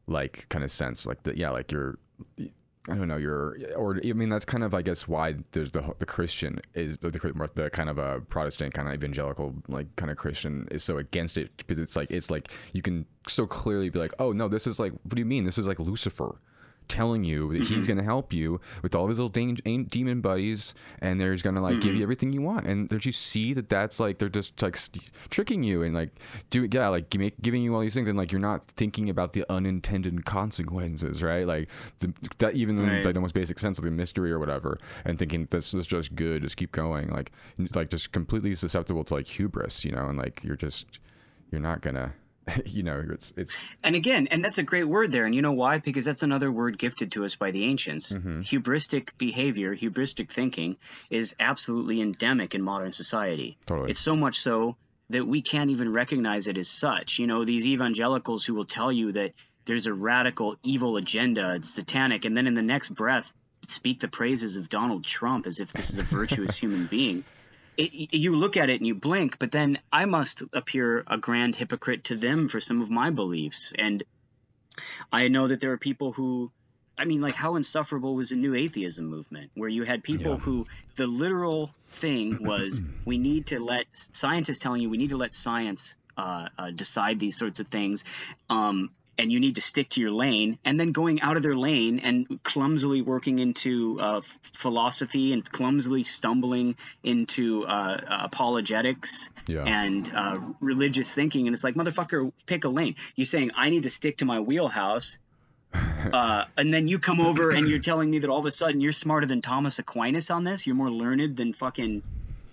like kind of sense, like the yeah, like you're. I don't know. You're, or I mean, that's kind of, I guess, why there's the the Christian is the the, the kind of a Protestant kind of evangelical like kind of Christian is so against it because it's like it's like you can so clearly be like, oh no, this is like, what do you mean? This is like Lucifer telling you that he's mm-hmm. going to help you with all of his little demon buddies and they're going to like give you mm-hmm. everything you want. And don't you see that that's like they're just like tricking you and like do yeah like make, giving you all these things and like you're not thinking about the unintended consequences right? Like the, that even Right. like the most basic sense of the mystery or whatever and thinking this is just good just keep going like like just completely susceptible to like hubris you know and like you're just you're not gonna you know it's it's And again, and that's a great word there. And you know why? Because that's another word gifted to us by the ancients. Mm-hmm. Hubristic behavior, hubristic thinking is absolutely endemic in modern society. Totally. It's so much so that we can't even recognize it as such. You know, these evangelicals who will tell you that there's a radical evil agenda, it's satanic, and then in the next breath speak the praises of Donald Trump as if this is a virtuous human being it, you look at it and you blink, but then I must appear a grand hypocrite to them for some of my beliefs. And I know that there are people who, I mean, like how insufferable was the new atheism movement, where you had people Yeah. who the literal thing was we need to let scientists telling you we need to let science uh, uh, decide these sorts of things. Um, and you need to stick to your lane, and then going out of their lane and clumsily working into uh, philosophy and clumsily stumbling into uh, apologetics Yeah. and uh, religious thinking. And it's like, motherfucker, pick a lane. You're saying I need to stick to my wheelhouse. Uh, and then you come over and you're telling me that all of a sudden you're smarter than Thomas Aquinas on this. You're more learned than fucking,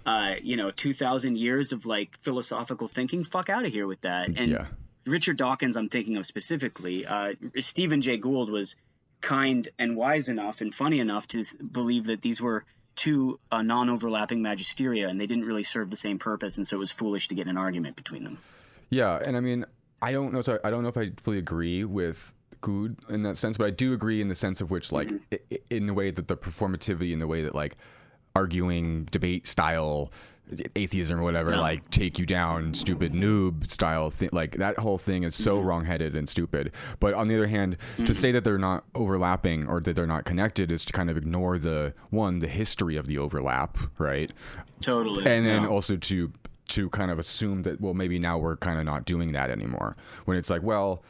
uh, you know, 2,000 years of like philosophical thinking. Fuck out of here with that. And yeah Richard Dawkins, I'm thinking of specifically. Uh, Stephen Jay Gould was kind and wise enough and funny enough to believe that these were two uh, non-overlapping magisteria, and they didn't really serve the same purpose, and so it was foolish to get an argument between them. Yeah, and I mean, I don't know. So I don't know if I fully agree with Gould in that sense, but I do agree in the sense of which, like, i- in the way that the performativity, in the way that like arguing debate style atheism or whatever Yeah. like take you down stupid noob style thing like that whole thing is so mm-hmm. wrong-headed and stupid but on the other hand to mm-hmm. say that they're not overlapping or that they're not connected is to kind of ignore the one the history of the overlap right Totally. and then Yeah. also to to kind of assume that well maybe now we're kind of not doing that anymore when it's like well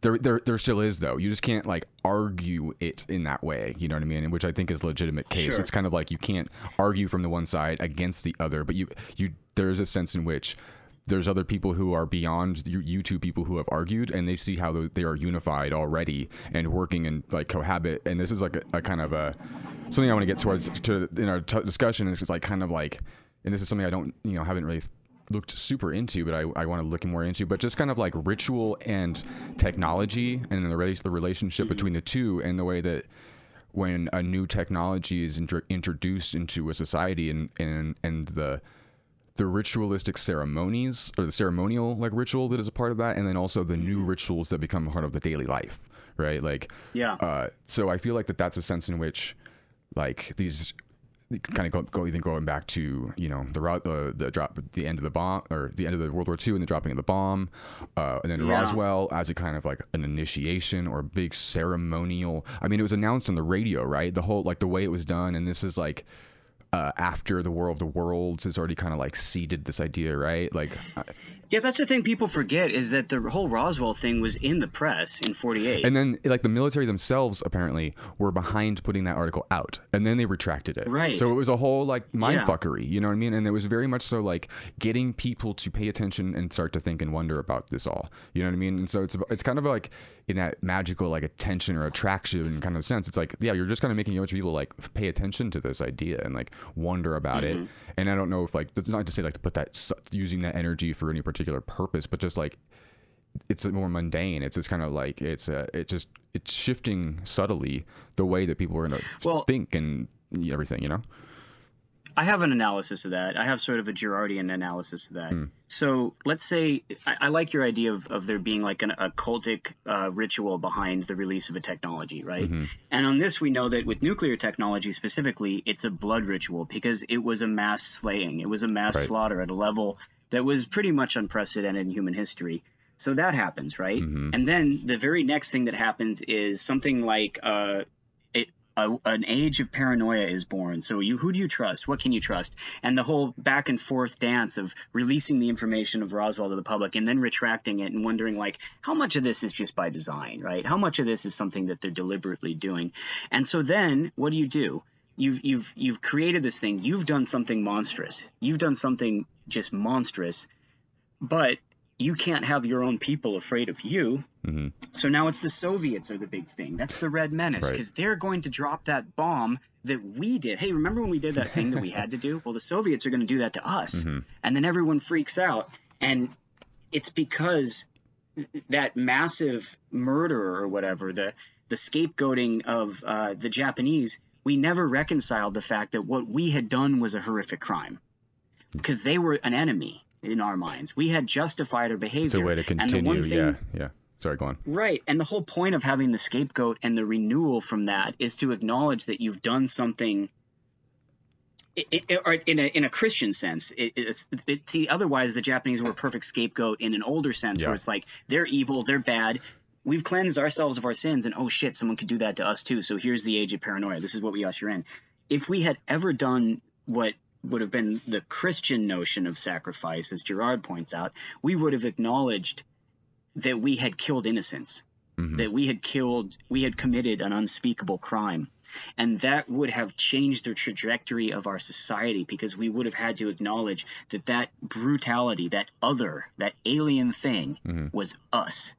there, there, there still is though. You just can't like argue it in that way. You know what I mean? Which I think is a legitimate case. Sure. It's kind of like you can't argue from the one side against the other, but you, you, there's a sense in which there's other people who are beyond you, you two people who have argued, and they see how they are unified already and working and like cohabit. And this is like a, a kind of a something I want to get towards to in our t- discussion. Is just like kind of like, and this is something I don't, you know, haven't really looked super into, but I, I want to look more into, but just kind of like ritual and technology and the, rela- the relationship between the two and the way that when a new technology is intro introduced into a society and, and, and the, the ritualistic ceremonies or the ceremonial like ritual that is a part of that. And then also the new rituals that become part of the daily life. Right. Like, Yeah. uh, so I feel like that that's a sense in which like these kind of go, go even going back to you know the uh, the drop the end of the bomb or the end of the World War II and the dropping of the bomb, uh, and then Yeah. Roswell as a kind of like an initiation or a big ceremonial. I mean, it was announced on the radio, right? The whole like the way it was done, and this is like. Uh, after the War of the Worlds has already kind of like seeded this idea, right? Like, Yeah, that's the thing people forget is that the whole Roswell thing was in the press in '48. and then like the military themselves apparently were behind putting that article out, and then they retracted it. Right. So it was a whole like mindfuckery, Yeah. you know what I mean? And it was very much so like getting people to pay attention and start to think and wonder about this all. You know what I mean? And so it's it's kind of like in that magical like attention or attraction kind of sense. It's like yeah, you're just kind of making a bunch of people like pay attention to this idea and like wonder about Mm-hmm. it. And I don't know if like that's not to say like to put that using that energy for any particular purpose, but just like it's more mundane. It's just kind of like it's uh, it just it's shifting subtly the way that people are going to Well- think and everything. You know. I have an analysis of that. I have sort of a Girardian analysis of that. So let's say I, I like your idea of, of there being like an, a cultic uh, ritual behind the release of a technology, right? And on this, we know that with nuclear technology specifically, it's a blood ritual because it was a mass slaying, it was a mass Right. slaughter at a level that was pretty much unprecedented in human history. So that happens, right? And then the very next thing that happens is something like uh, it, a, an age of paranoia is born. So you, who do you trust? What can you trust? And the whole back and forth dance of releasing the information of Roswell to the public and then retracting it and wondering like how much of this is just by design, right? How much of this is something that they're deliberately doing? And so then what do you do? You've you've you've created this thing. You've done something monstrous. You've done something just monstrous, but you can't have your own people afraid of you. hmm So now it's the Soviets are the big thing. That's the Red Menace Right. because they're going to drop that bomb that we did. Hey, remember when we did that thing that we had to do? Well, the Soviets are going to do that to us. And then everyone freaks out. And it's because that massive murder or whatever, the, the scapegoating of uh, the Japanese, we never reconciled the fact that what we had done was a horrific crime because they were an enemy in our minds. We had justified our behavior. It's a way to And the one continue. thing, Yeah. Yeah. Sorry. Go on. Right. And the whole point of having the scapegoat and the renewal from that is to acknowledge that you've done something. i i or in a in a Christian sense, it, it's see. Otherwise, the Japanese were a perfect scapegoat in an older sense, Yeah. where it's like they're evil, they're bad. We've cleansed ourselves of our sins, and oh shit, someone could do that to us too. So here's the age of paranoia. This is what we usher in. If we had ever done what would have been the Christian notion of sacrifice, as Girard points out, we would have acknowledged that we had killed innocents, that we had killed, we had committed an unspeakable crime. And that would have changed the trajectory of our society because we would have had to acknowledge that that brutality, that other, that alien thing mm-hmm. was us.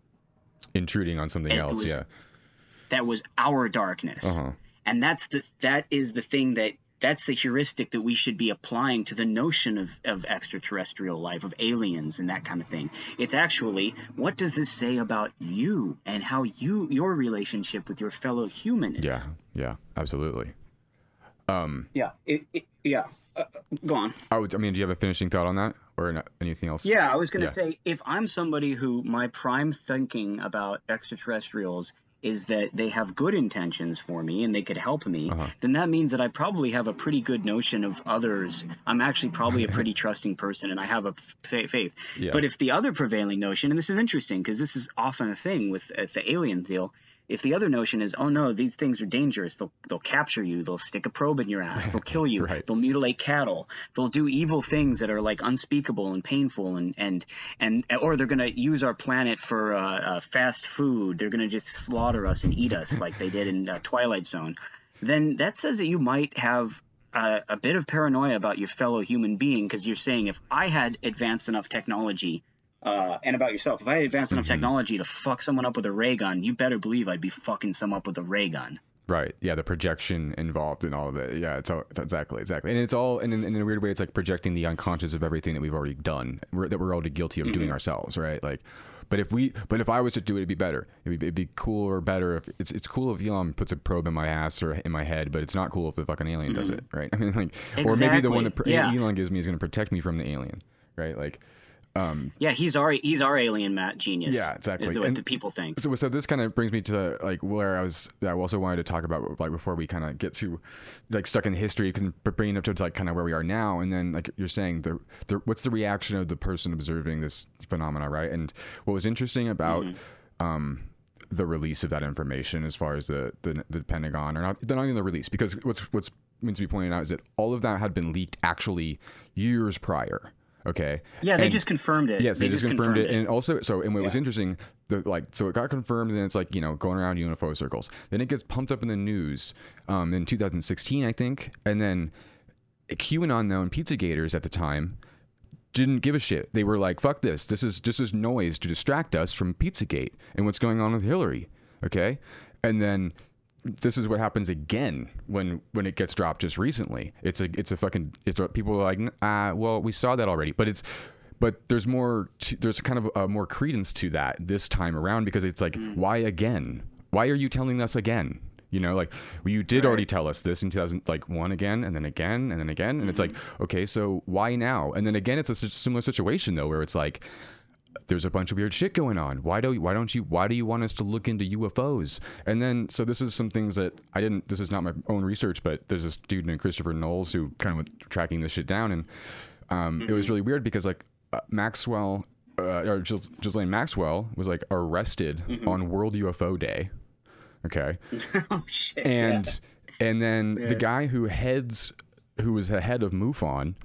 Intruding on something else. was- yeah. That was our darkness. Uh-huh. And that's the that is the thing that that's the heuristic that we should be applying to the notion of, of extraterrestrial life, of aliens and that kind of thing. It's actually what does this say about you and how you your relationship with your fellow human is? Yeah. Yeah. Absolutely. Um. Yeah. It, it, yeah. Uh, go on. I would. I mean, do you have a finishing thought on that, or anything else? Yeah, I was going to Yeah. say if I'm somebody who my prime thinking about extraterrestrials is that they have good intentions for me and they could help me, Uh-huh. then that means that I probably have a pretty good notion of others. I'm actually probably a pretty trusting person and I have a f- faith. Yeah. But if the other prevailing notion, and this is interesting because this is often a thing with uh, the alien deal, if the other notion is, oh no, these things are dangerous, they'll they'll capture you, they'll stick a probe in your ass, they'll kill you, Right. they'll mutilate cattle, they'll do evil things that are like unspeakable and painful, and and and or they're gonna use our planet for uh, uh, fast food, they're gonna just slaughter us and eat us like they did in uh, Twilight Zone. Then that says that you might have a, a bit of paranoia about your fellow human being because you're saying if I had advanced enough technology uh, and about yourself. If I had advanced enough mm-hmm. technology to fuck someone up with a ray gun, you better believe I'd be fucking some up with a ray gun. Right. Yeah. The projection involved in all of it. Yeah. It's, all, it's exactly, exactly. And it's all, and in, in a weird way, it's like projecting the unconscious of everything that we've already done, we're, that we're already guilty of mm-hmm. doing ourselves. Right. Like, but if we, but if I was to do it, it'd be better. It'd be, it'd be cooler, better. If it's, it's cool if Elon puts a probe in my ass or in my head, but it's not cool if the fucking alien does mm-hmm. it. Right. I mean, like, or maybe the one that Exactly. Yeah. Elon gives me is going to protect me from the alien. Right. Like, um, Yeah, he's our he's our alien Matt genius. Yeah, exactly. Is what And- the people think. So, so this kind of brings me to like where I was. I also wanted to talk about like before we kind of get to like stuck in history, because bringing it up to like kind of where we are now, and then like you're saying the, the what's the reaction of the person observing this phenomena, right? And what was interesting about um, the release of that information, as far as the the, the Pentagon, or not, not even the release, because what's what's means to be pointed out is that all of that had been leaked actually years prior. Okay. Yeah, they And- just confirmed it. Yes, they, just confirmed, it. and also so and what was interesting, the like so it got confirmed, and it's like you know going around UFO circles. Then it gets pumped up in the news, um, in 2016, I think, and then QAnon though and Pizza Gators at the time didn't give a shit. They were like, "Fuck this! This is this is noise to distract us from Pizzagate and what's going on with Hillary." Okay, and then this is what happens again when when it gets dropped just recently. It's a it's a fucking it's what people are like, ah, well, we saw that already, but it's but there's more to, there's kind of a more credence to that this time around because it's like why again? Why are you telling us again? You know, like well, you did already tell us this in 2000, like one again, and then again, and then again, and it's like, okay, so why now? And then again, it's a similar situation though, where it's like, there's a bunch of weird shit going on. Why do why don't you why do you want us to look into UFOs? And then so this is some things that I didn't. This is not my own research, but there's a student named Christopher Knowles who kind of tracking this shit down, and um, it was really weird because like uh, Maxwell. Uh, or Gis- Ghislaine Maxwell was like arrested on World UFO Day. Okay oh shit. and and then the guy who heads who was the head of MUFON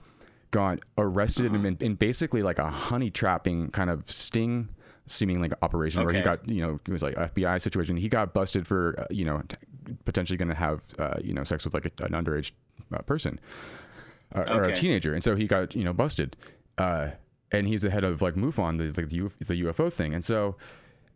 got arrested Uh-huh. in, in basically like a honey trapping kind of sting seeming like operation where he got you know it was like FBI situation he got busted for uh, you know t- potentially going to have uh, you know sex with like a, an underage uh, person uh, or a teenager, and so he got you know busted. Uh, and he's the head of like MUFON, the the, the UFO thing, and so.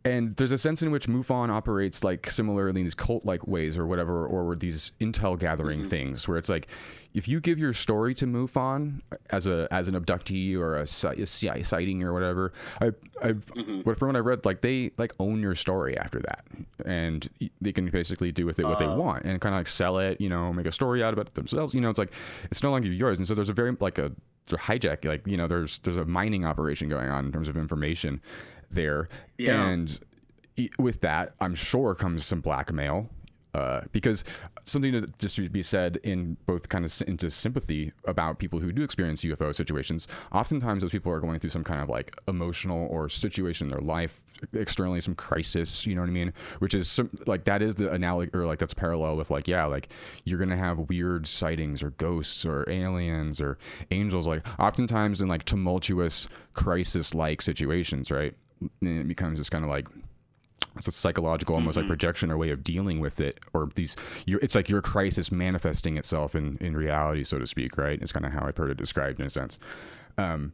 And there's a sense in which MUFON operates like similarly in these cult-like ways or whatever, or these intel gathering mm-hmm. things, where it's like, if you give your story to MUFON as a as an abductee or a, a CI sighting or whatever, I I mm-hmm. what from what I've read, like they like own your story after that, and they can basically do with it what they oh. want and kind of like sell it, you know, make a story out of it themselves. You know, it's like it's no longer yours, and so there's a very like a hijack like you know there's there's a mining operation going on in terms of information there Yeah. and with that i'm sure comes some blackmail uh, because something to just to be said in both kind of into sympathy about people who do experience UFO situations. Oftentimes, those people are going through some kind of like emotional or situation in their life, externally, some crisis. You know what I mean? Which is some like that is the analogy or like that's parallel with like yeah, like you're gonna have weird sightings or ghosts or aliens or angels. Like oftentimes in like tumultuous crisis-like situations, right? And it becomes this kind of like it's a psychological almost like projection or way of dealing with it or these it's like your crisis manifesting itself in in reality so to speak right? It's kind of how i've heard it described in a sense. Um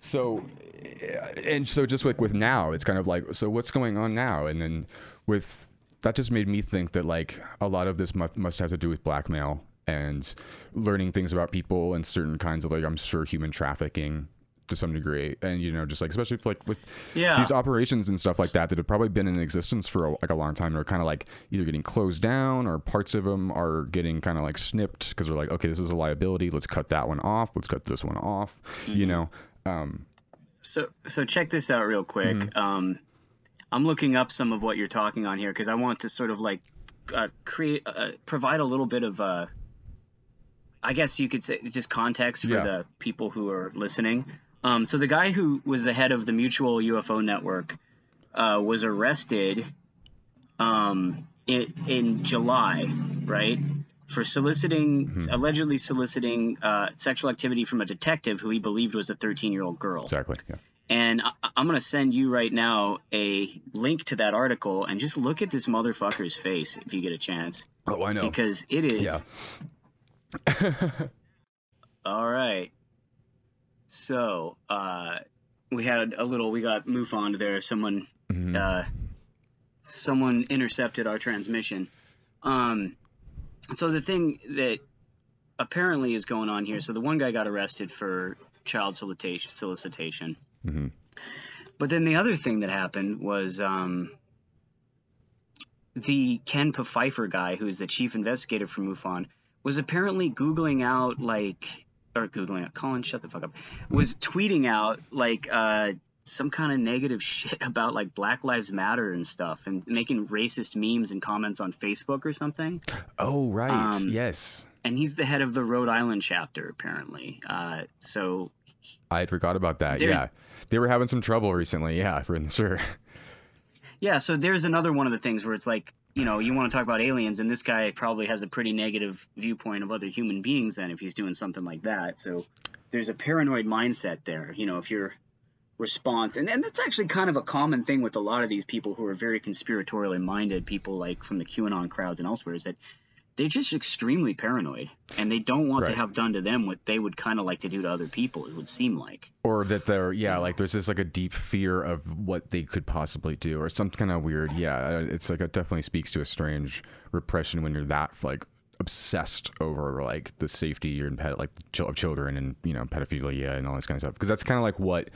so and so just like with now it's kind of like so what's going on now? And then with that just made me think that like a lot of this must, must have to do with blackmail and learning things about people and certain kinds of like i'm sure human trafficking to some degree and you know just like especially if, like with Yeah. these operations and stuff like that that have probably been in existence for a, like a long time and are kind of like either getting closed down or parts of them are getting kind of like snipped because they're like okay this is a liability let's cut that one off let's cut this one off you know um So so check this out real quick. Mm-hmm. Um, I'm looking up some of what you're talking on here because I want to sort of like uh, create uh, provide a little bit of uh, I guess you could say just context for Yeah. the people who are listening. Um, so the guy who was the head of the Mutual UFO Network uh, was arrested um, in, in July, right? For soliciting, Mm-hmm. allegedly soliciting uh, sexual activity from a detective who he believed was a 13 year old girl. Exactly. Yeah. And I, I'm going to send you right now a link to that article and just look at this motherfucker's face if you get a chance. Oh, I know. Because it is. Yeah. All right. So, uh, we had a little, we got MUFON there. Someone, Mhm. uh, someone intercepted our transmission. Um, so the thing that apparently is going on here, so the one guy got arrested for child solicitation, solicitation. Mhm. But then the other thing that happened was, um, the Ken Pfeiffer guy, who's the chief investigator for MUFON, was apparently Googling out like or Googling out Colin, shut the fuck up. Was tweeting out like uh some kind of negative shit about like Black Lives Matter and stuff and making racist memes and comments on Facebook or something. Oh, right. Um, yes. And he's the head of the Rhode Island chapter, apparently. Uh so I had forgot about that. Yeah. They were having some trouble recently. Yeah, for sure. Yeah, so there's another one of the things where it's like, you know, you want to talk about aliens, and this guy probably has a pretty negative viewpoint of other human beings then if he's doing something like that. So there's a paranoid mindset there, you know, if your response, and, and that's actually kind of a common thing with a lot of these people who are very conspiratorially minded, people like from the QAnon crowds and elsewhere, is that they're just extremely paranoid, and they don't want to have done to them what they would kind of like to do to other people, it would seem like. Or that they're, yeah, like there's just like a deep fear of what they could possibly do or some kind of weird, yeah. uh, It's like it definitely speaks to a strange repression when you're that like obsessed over like the safety and pet, like of children and, you know, pedophilia and all this kind of stuff. Because that's kind of like what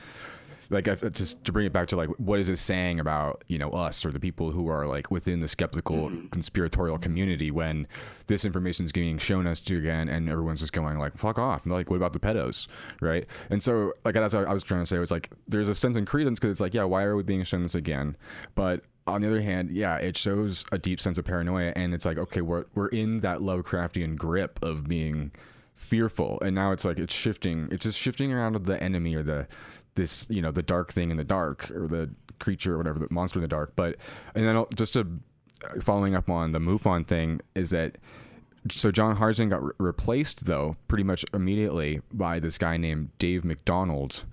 like I, uh, just to bring it back to like what is it saying about you know us or the people who are like within the skeptical mm-hmm. conspiratorial community when this information is being shown us to again and everyone's just going like fuck off. And like what about the pedos? Right? And so like that's what I was trying to say was like there's a sense in credence because it's like yeah why are we being shown this again? But on the other hand yeah it shows a deep sense of paranoia and it's like okay we're, we're in that Lovecraftian grip of being fearful. And now it's like it's shifting it's just shifting around to the enemy or the this you know the dark thing in the dark or the creature or whatever the monster in the dark. But and then I'll- just to uh, following up on the MUFON thing is that so John Harzan got re- replaced though pretty much immediately by this guy named Dave McDonald.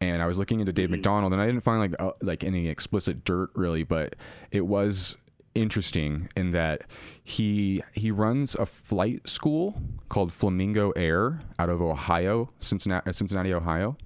And I was looking into Dave mm-hmm. McDonald and I didn't find like uh, like any explicit dirt really but it was interesting in that he he runs a flight school called Flamingo Air out of Ohio Cincinnati uh, Cincinnati Ohio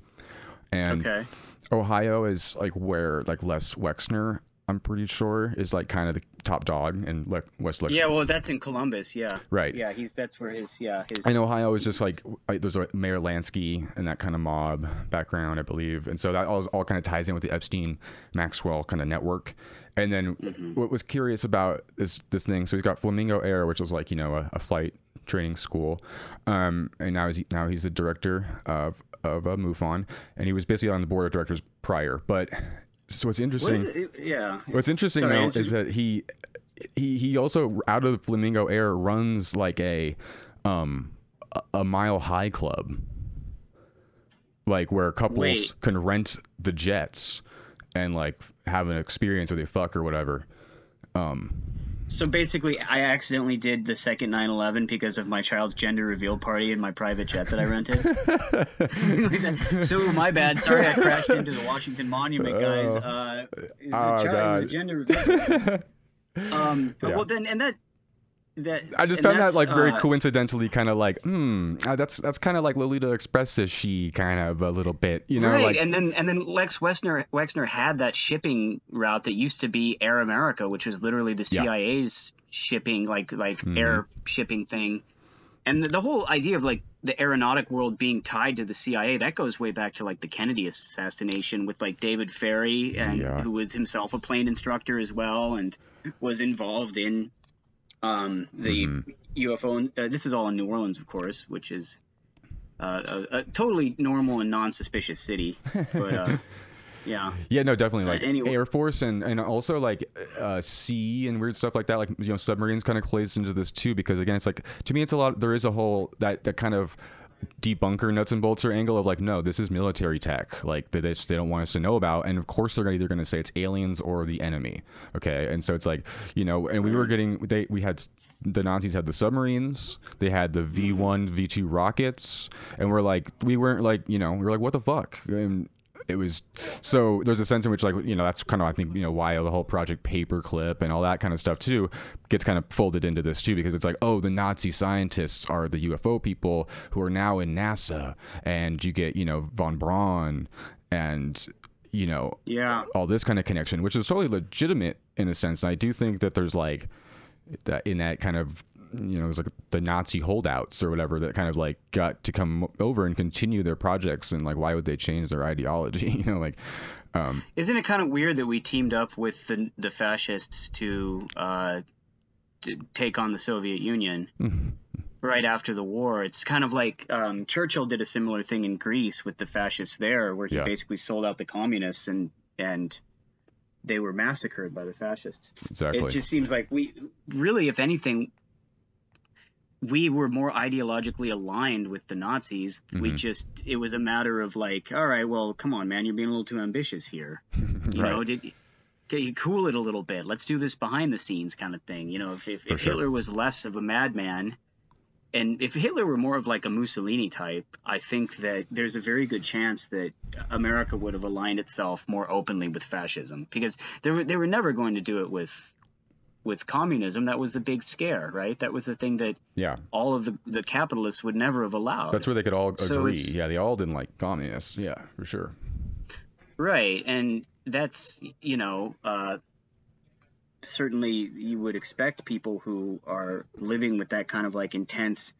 and Okay. Ohio is like where like Les Wexner, I'm pretty sure, is like kind of the top dog, and Le- West Lex. Yeah, well, that's in Columbus, yeah. Right. Yeah, he's that's where his yeah his. And Ohio is just like there's a Meyer Lansky and that kind of mob background, I believe, and so that all, all kind of ties in with the Epstein Maxwell kind of network. And then what was curious about this this thing, so he's got Flamingo Air, which was like you know a, a flight training school, um, and now he's now he's the director of of uh, MUFON, and he was basically on the board of directors prior. But so what's interesting? What it? Yeah. What's interesting Sorry, though it's is that he he he also out of the Flamingo Air runs like a um a, a mile high club. Like where couples Wait. can rent the jets and like have an experience where they fuck or whatever. So basically, I accidentally did the second 9/11 because of my child's gender reveal party in my private jet that I rented. so my bad. Sorry, I crashed into the Washington Monument, guys. Uh, it's a Oh, child, it was a gender reveal. um, Yeah. well then, and that that I just found that like very uh, coincidentally kind of like, hmm, uh, that's that's kind of like Lolita Express she kind of a little bit, you know, right, like and then and then Lex Wexner Wexner had that shipping route that used to be Air America, which was literally the Yeah. CIA's shipping, like like Mhm. air shipping thing, and the, the whole idea of like the aeronautic world being tied to the CIA that goes way back to like the Kennedy assassination with like David Ferrie, and Yeah. who was himself a plane instructor as well, and was involved in um, the Mhm. UFO. Uh, this is all in New Orleans, of course, which is uh, a, a totally normal and non-suspicious city. But uh, yeah, Yeah, no, definitely like anyway- Air Force and and also like uh, sea and weird stuff like that. Like you know, submarines kind of plays into this too because again, it's like to me, it's a lot. There is a whole that that kind of debunker nuts and bolts or angle of like no this is military tech like that they, they don't want us to know about and of course they're either going to say it's aliens or the enemy okay and so it's like you know and we were getting they we had the Nazis had the submarines, they had the V1, V2 rockets, and we're like, we weren't like, you know, we were like, what the fuck? And it was so there's a sense in which like you know that's kind of I think you know why the whole project paperclip and all that kind of stuff too gets kind of folded into this too because it's like oh the Nazi scientists are the UFO people who are now in NASA and you get you know von Braun and you know Yeah. all this kind of connection, which is totally legitimate in a sense. And I do think that there's like that in that kind of you know, it was like the Nazi holdouts or whatever that kind of like got to come over and continue their projects and like why would they change their ideology? You know, like um Isn't it kind of weird that we teamed up with the the fascists to uh, to take on the Soviet Union right after the war? It's kind of like um, Churchill did a similar thing in Greece with the fascists there, where he Yeah. basically sold out the communists and and they were massacred by the fascists. exactly. It just seems like we really, if anything, we were more ideologically aligned with the Nazis. We Mhm. just it was a matter of like, all right, well, come on, man, you're being a little too ambitious here. You know, Right. did can you cool it a little bit? Let's do this behind the scenes kind of thing. You know, if if, if sure. Hitler was less of a madman. And if Hitler were more of like a Mussolini type, I think that there's a very good chance that America would have aligned itself more openly with fascism because they were they were never going to do it with with communism. That was the big scare, right? That was the thing that yeah. all of the the capitalists would never have allowed. That's where they could all agree. it's- yeah, they all didn't like communists. Yeah, for sure. Right, and that's you know uh, certainly you would expect people who are living with that kind of like intense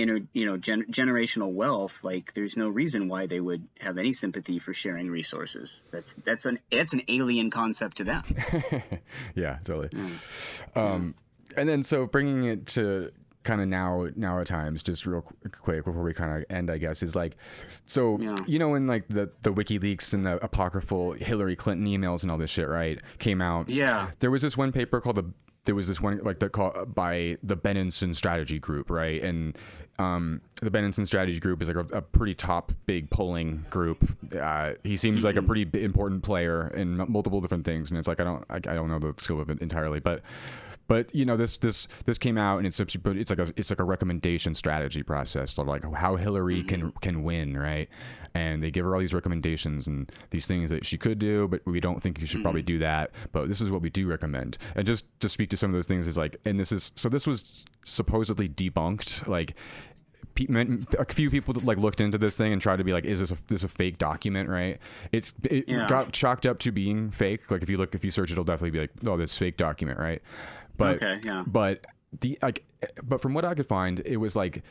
inner you know gen- generational wealth like there's no reason why they would have any sympathy for sharing resources that's that's an it's an alien concept to them yeah, totally. Mm. Um, and then so bringing it to kind of now now at times, just real qu- quick before we kind of end, I guess, is like, so Yeah. you know, when like the the WikiLeaks and the apocryphal Hillary Clinton emails and all this shit, right, came out. yeah There was this one paper called the. There was this one like the call by the Benenson Strategy Group, right? And um, the Benenson Strategy Group is like a, a pretty top, big polling group. Uh, he seems like a pretty important player in multiple different things, and it's like I don't, I, I don't know the scope of it entirely, but but you know this this this came out and it's it's like a it's like a recommendation strategy process of like how Hillary can mm-hmm. can win right? And they give her all these recommendations and these things that she could do but we don't think you should probably mm-hmm. do that. But this is what we do recommend. And just to speak to some of those things is like and this is so this was supposedly debunked like a few people like looked into this thing and tried to be like is this a this a fake document right? It's it Yeah. got chalked up to being fake. Like if you look if you search it'll definitely be like oh this fake document right but Okay, yeah. but the like but from what i could find it was like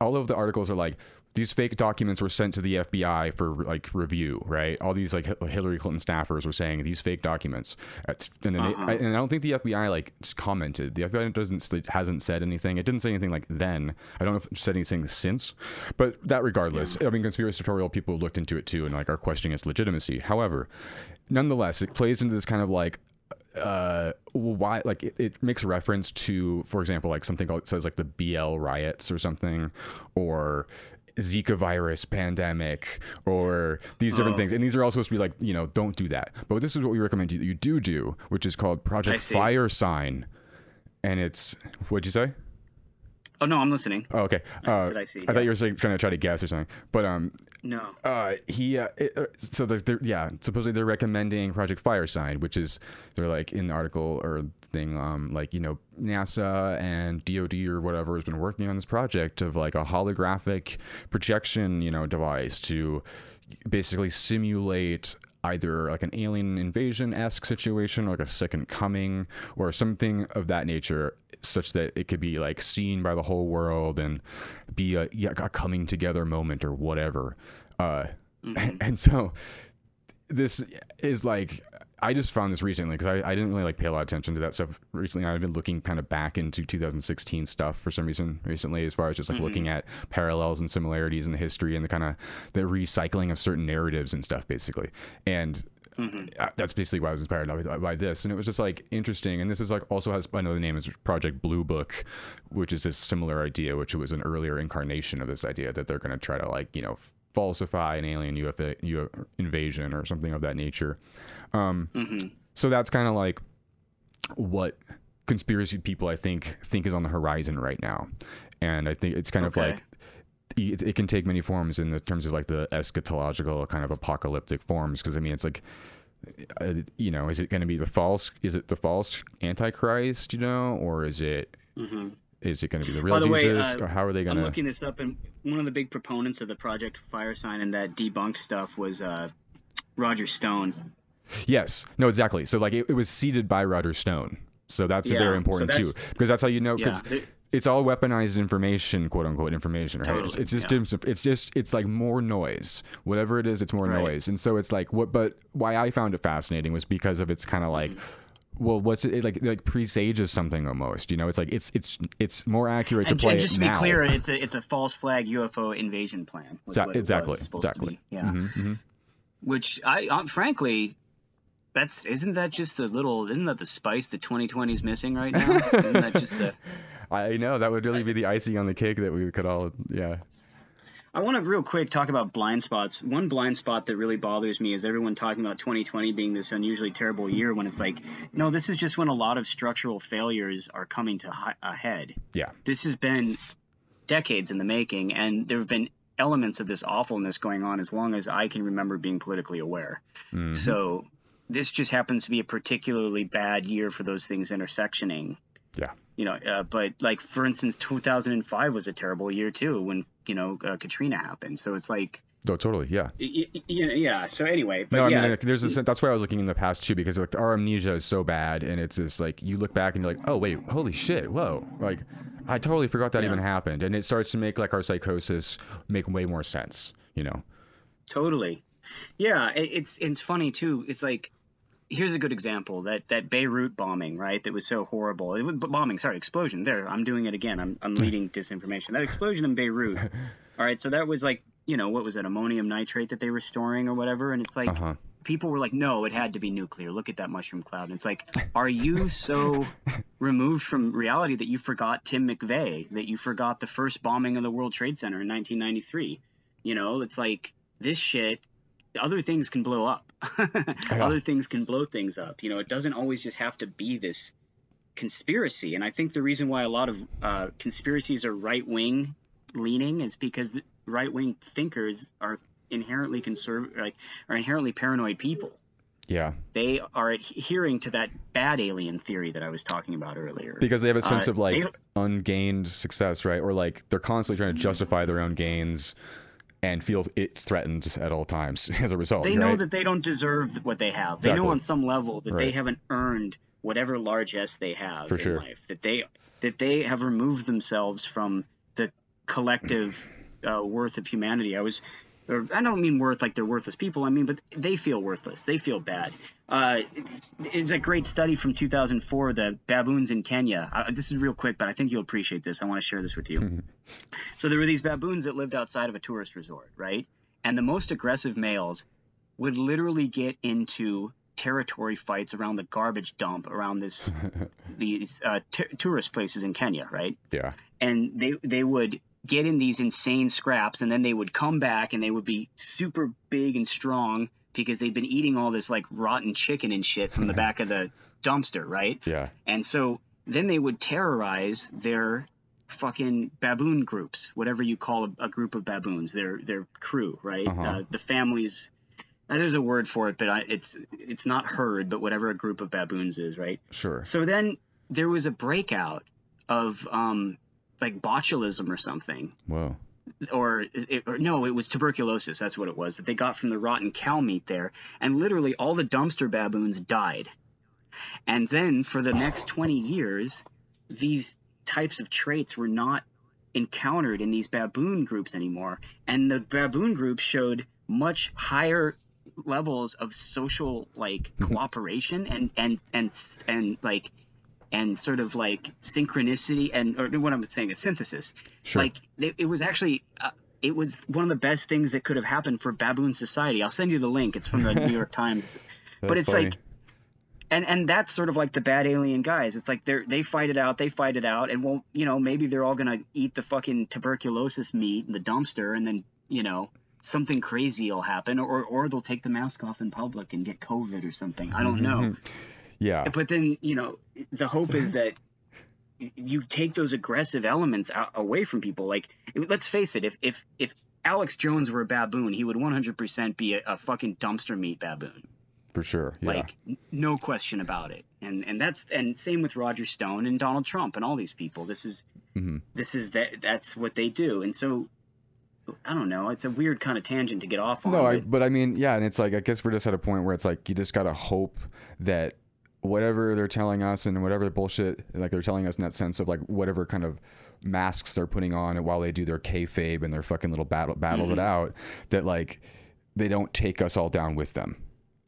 all of the articles are like these fake documents were sent to the FBI for like review, right? All these like Hillary Clinton staffers were saying these fake documents, and then Uh-huh. it, and I don't think the FBI like commented. The FBI doesn't hasn't said anything. It didn't say anything like then. I don't know if it said anything since, but that regardless, I mean, conspiratorial people looked into it too and like are questioning its legitimacy. However, nonetheless, it plays into this kind of like uh why like it, it makes reference to for example like something called says like the bl riots or something or zika virus pandemic or these different Oh. things. And these are all supposed to be like you know don't do that. But this is what we recommend you, you do do which is called project fire sign. And it's what'd you say oh no i'm listening. Oh okay. I uh, I see, thought yeah. you were like, trying to try to guess or something but um no. uh, he uh, it, uh, so they're, they're yeah supposedly they're recommending Project Firesign, which is they're like in the article or thing um like you know NASA and DoD or whatever has been working on this project of like a holographic projection you know device to basically simulate either like an alien invasion esque situation, or like a second coming, or something of that nature, such that it could be like seen by the whole world and be a, yeah, a coming together moment or whatever. Uh, and so this is like I just found this recently because I, I didn't really like pay a lot of attention to that stuff recently. I've been looking kind of back into 2016 stuff for some reason recently, as far as just like looking at parallels and similarities in the history and the kind of the recycling of certain narratives and stuff, basically. And uh, that's basically why I was inspired by, by this, and it was just like interesting. And this is like also has another name is Project Blue Book, which is a similar idea, which was an earlier incarnation of this idea that they're going to try to like you know falsify an alien UFO, UFO invasion or something of that nature. Um, So that's kind of like what conspiracy people I think think is on the horizon right now, and I think it's kind Okay. of like it, it can take many forms in the terms of like the eschatological kind of apocalyptic forms because I mean it's like uh, you know is it going to be the false is it the false antichrist you know or is it is it going to be the real the way, Jesus uh, or how are they going to? I'm looking this up, and one of the big proponents of the Project Fire Sign and that debunked stuff was uh, Roger Stone. Yes. No, exactly. So like it, it was seeded by Roger Stone. So that's Yeah, very so important that's- too, because that's how you know. Because Yeah, it's all weaponized information, quote unquote information, right? It's, Totally, it's just yeah. it's just it's like more noise. Whatever it is, it's more Right. noise. And so it's like what? But why I found it fascinating was because of it's kind of like. Mm-hmm. Well, what's it, it like? Like presages something almost, you know. It's like it's it's it's more accurate And, to play and just to be now. clear, it's a it's a false flag UFO invasion plan. was Exa- what it exactly, was supposed to exactly. Yeah. Mhm, mhm. Which I um, frankly, that's isn't that just the little? Isn't that the spice that 2020 is missing right now? isn't that just the? I know that would really be the icing on the cake that we could all, yeah. I want to real quick talk about blind spots. One blind spot that really bothers me is everyone talking about 2020 being this unusually terrible year when it's like, no, this is just when a lot of structural failures are coming to hi- ahead. Yeah. This has been decades in the making, and there have been elements of this awfulness going on as long as I can remember being politically aware. Mhm. So this just happens to be a particularly bad year for those things intersectioning. Yeah. You know, uh, but like for instance, 2005 was a terrible year too when you know uh, Katrina happened. So it's like, Oh, totally. Yeah. y- y- yeah, yeah. So anyway, but no, I yeah, mean, there's a, that's why I was looking in the past too, because like our amnesia is so bad, and it's just like you look back and you're like, oh wait, holy shit, whoa, like I totally forgot that Yeah. even happened, and it starts to make like our psychosis make way more sense, you know? Totally. Yeah, it, it's it's funny too. It's like here's a good example that that Beirut bombing, right? That was so horrible. It was, bombing, sorry, explosion. There, I'm doing it again. I'm I'm leading disinformation. That explosion in Beirut. All right, so that was like you know what was it, ammonium nitrate that they were storing or whatever, and it's like. Uh huh. People were like, "No, it had to be nuclear. Look at that mushroom cloud." And it's like, are you so removed from reality that you forgot Tim McVeigh? That you forgot the first bombing of the World Trade Center in 1993? You know, it's like this shit other things can blow up. Other things can blow things up. You know it doesn't always just have to be this conspiracy. And i think the reason why a lot of uh, conspiracies are right wing leaning is because right wing thinkers are inherently conserv like are inherently paranoid people. Yeah, they are adhering to that bad alien theory that i was talking about earlier. Because they have a sense Uh, of like ungained success, right? Or like they're constantly trying to justify their own gains and feel it's threatened at all times as a result. they right? know that they don't deserve what they have. They know on some level that they haven't earned whatever largesse they have For in sure. life. That they that they have removed themselves from the collective uh, worth of humanity. I was. I don't mean worth like they're worthless people. I mean, but they feel worthless. They feel bad. Uh, it's a great study from 2004. The baboons in Kenya. Uh, this is real quick, but I think you'll appreciate this. I want to share this with you. So there were these baboons that lived outside of a tourist resort, right? And the most aggressive males would literally get into territory fights around the garbage dump around this these uh, t- tourist places in Kenya, right? Yeah. And they they would get in these insane scraps, and then they would come back and they would be super big and strong because they've been eating all this like rotten chicken and shit from the back of the dumpster, right? Yeah. And so then they would terrorize their fucking baboon groups, whatever you call a, a group of baboons, their their crew, right? Uh-huh. Uh, the families. uh, there's a word for it, but I, it's it's not herd, but whatever a group of baboons is, right? Sure. So then there was a breakout of um, like botulism or something, Whoa. or, it, or no, it was tuberculosis. That's what it was that they got from the rotten cow meat there, and literally all the dumpster baboons died. And then for the next 20 years, these types of traits were not encountered in these baboon groups anymore, and the baboon groups showed much higher levels of social like cooperation and and and and like and sort of like synchronicity and or what I'm saying is synthesis. Sure. Like it, it was actually. Uh, it was one of the best things that could have happened for baboon society. I'll send you the link. It's from the New York Times. but it's funny. like and and that's sort of like the bad alien guys. It's like they're they fight it out, they fight it out, and well, you know, maybe they're all gonna eat the fucking tuberculosis meat in the dumpster, and then you know something crazy will happen, or or they'll take the mask off in public and get COVID or something. I don't know. Yeah. But then you know, the hope is that you take those aggressive elements out, away from people. Like, let's face it, if if if Alex Jones were a baboon, he would 100% be a, a fucking dumpster meat baboon For sure. Yeah. like no question about it and and that's and same with roger stone and donald trump and all these people this is mm-hmm. this is that that's what they do and so i don't know it's a weird kind of tangent to get off on No, I, but- but I mean, yeah, and it's like I guess we're just at a point where it's like you just gotta hope that whatever they're telling us and whatever bullshit like they're telling us in that sense of like whatever kind of masks they're putting on while they do their kayfabe and their fucking little battle battles Mm-hmm. it out, that like they don't take us all down with them.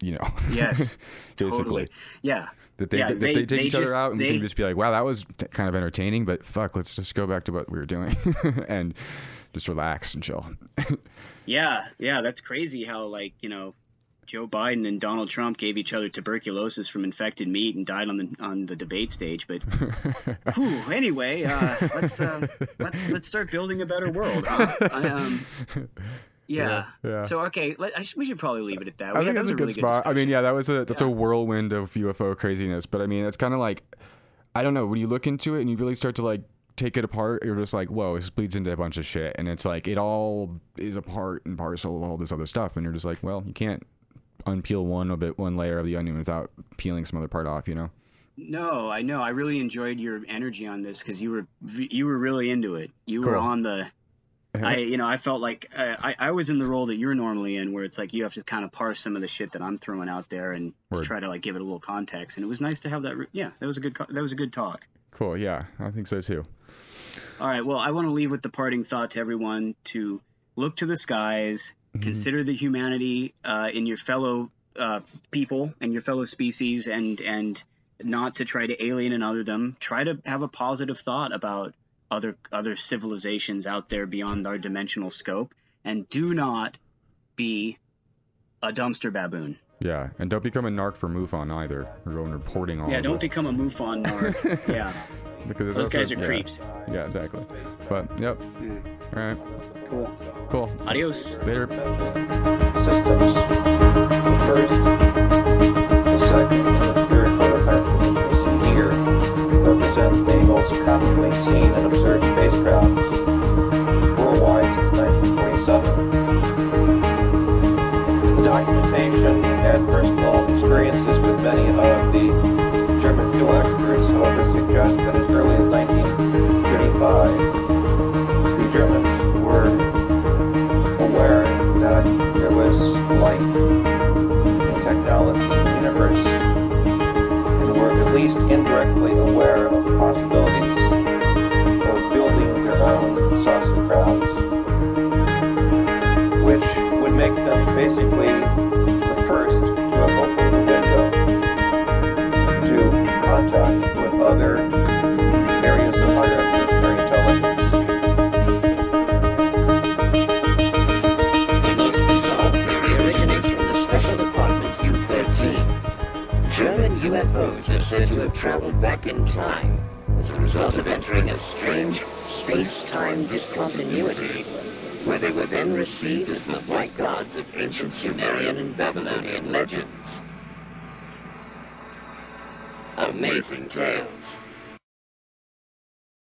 You know. yes basically. totally yeah That they, Yeah, that they- they, take they each just- other out and they- can just be like, wow, that was t- kind of entertaining, but fuck, let's just go back to what we were doing and just relax and chill. yeah yeah that's crazy how like you know joe biden and donald trump gave each other tuberculosis from infected meat and died on the on the debate stage but whew, anyway uh, let's uh, let's let's start building a better world huh? I, um, yeah. Yeah, yeah. So okay, let, I we should probably leave it at that. I We think had- that's that a good really spot. I mean, yeah, that was a that's Yeah. a whirlwind of UFO craziness. But I mean, it's kind of like I don't know when you look into it and you really start to like take it apart. You're just like, whoa, this bleeds into a bunch of shit, and it's like it all is a part and parcel of all this other stuff. And you're just like, well, you can't unpeel one of it, one layer of the onion without peeling some other part off. You know? No, I know. I really enjoyed your energy on this because you were you were really into it. You were on the. I you know I felt like uh, I I was in the role that you're normally in, where it's like you have to kind of parse some of the shit that I'm throwing out there and Word. try to like give it a little context. And it was nice to have that. Re- yeah, that was a good that was a good talk. Cool. Yeah, I think so too. All right. Well, I want to leave with the parting thought to everyone to look to the skies, Mm-hmm. consider the humanity uh, in your fellow uh, people and your fellow species, and and not to try to alien and other them. Try to have a positive thought about other other civilizations out there beyond our dimensional scope, and do not be a dumpster baboon. Yeah, and don't become a narc for MUFON either. Or going reporting all. Yeah, don't it. become a MUFON narc. yeah, because those guys are yeah. creeps. Yeah, exactly. But yep. Hmm. All right. Cool. Cool. Adios. Later. systems. The first, the second, Oh. Traveled back in time as a result of entering a strange space-time discontinuity, where they were then received as the white gods of ancient Sumerian and Babylonian legends. Amazing tales.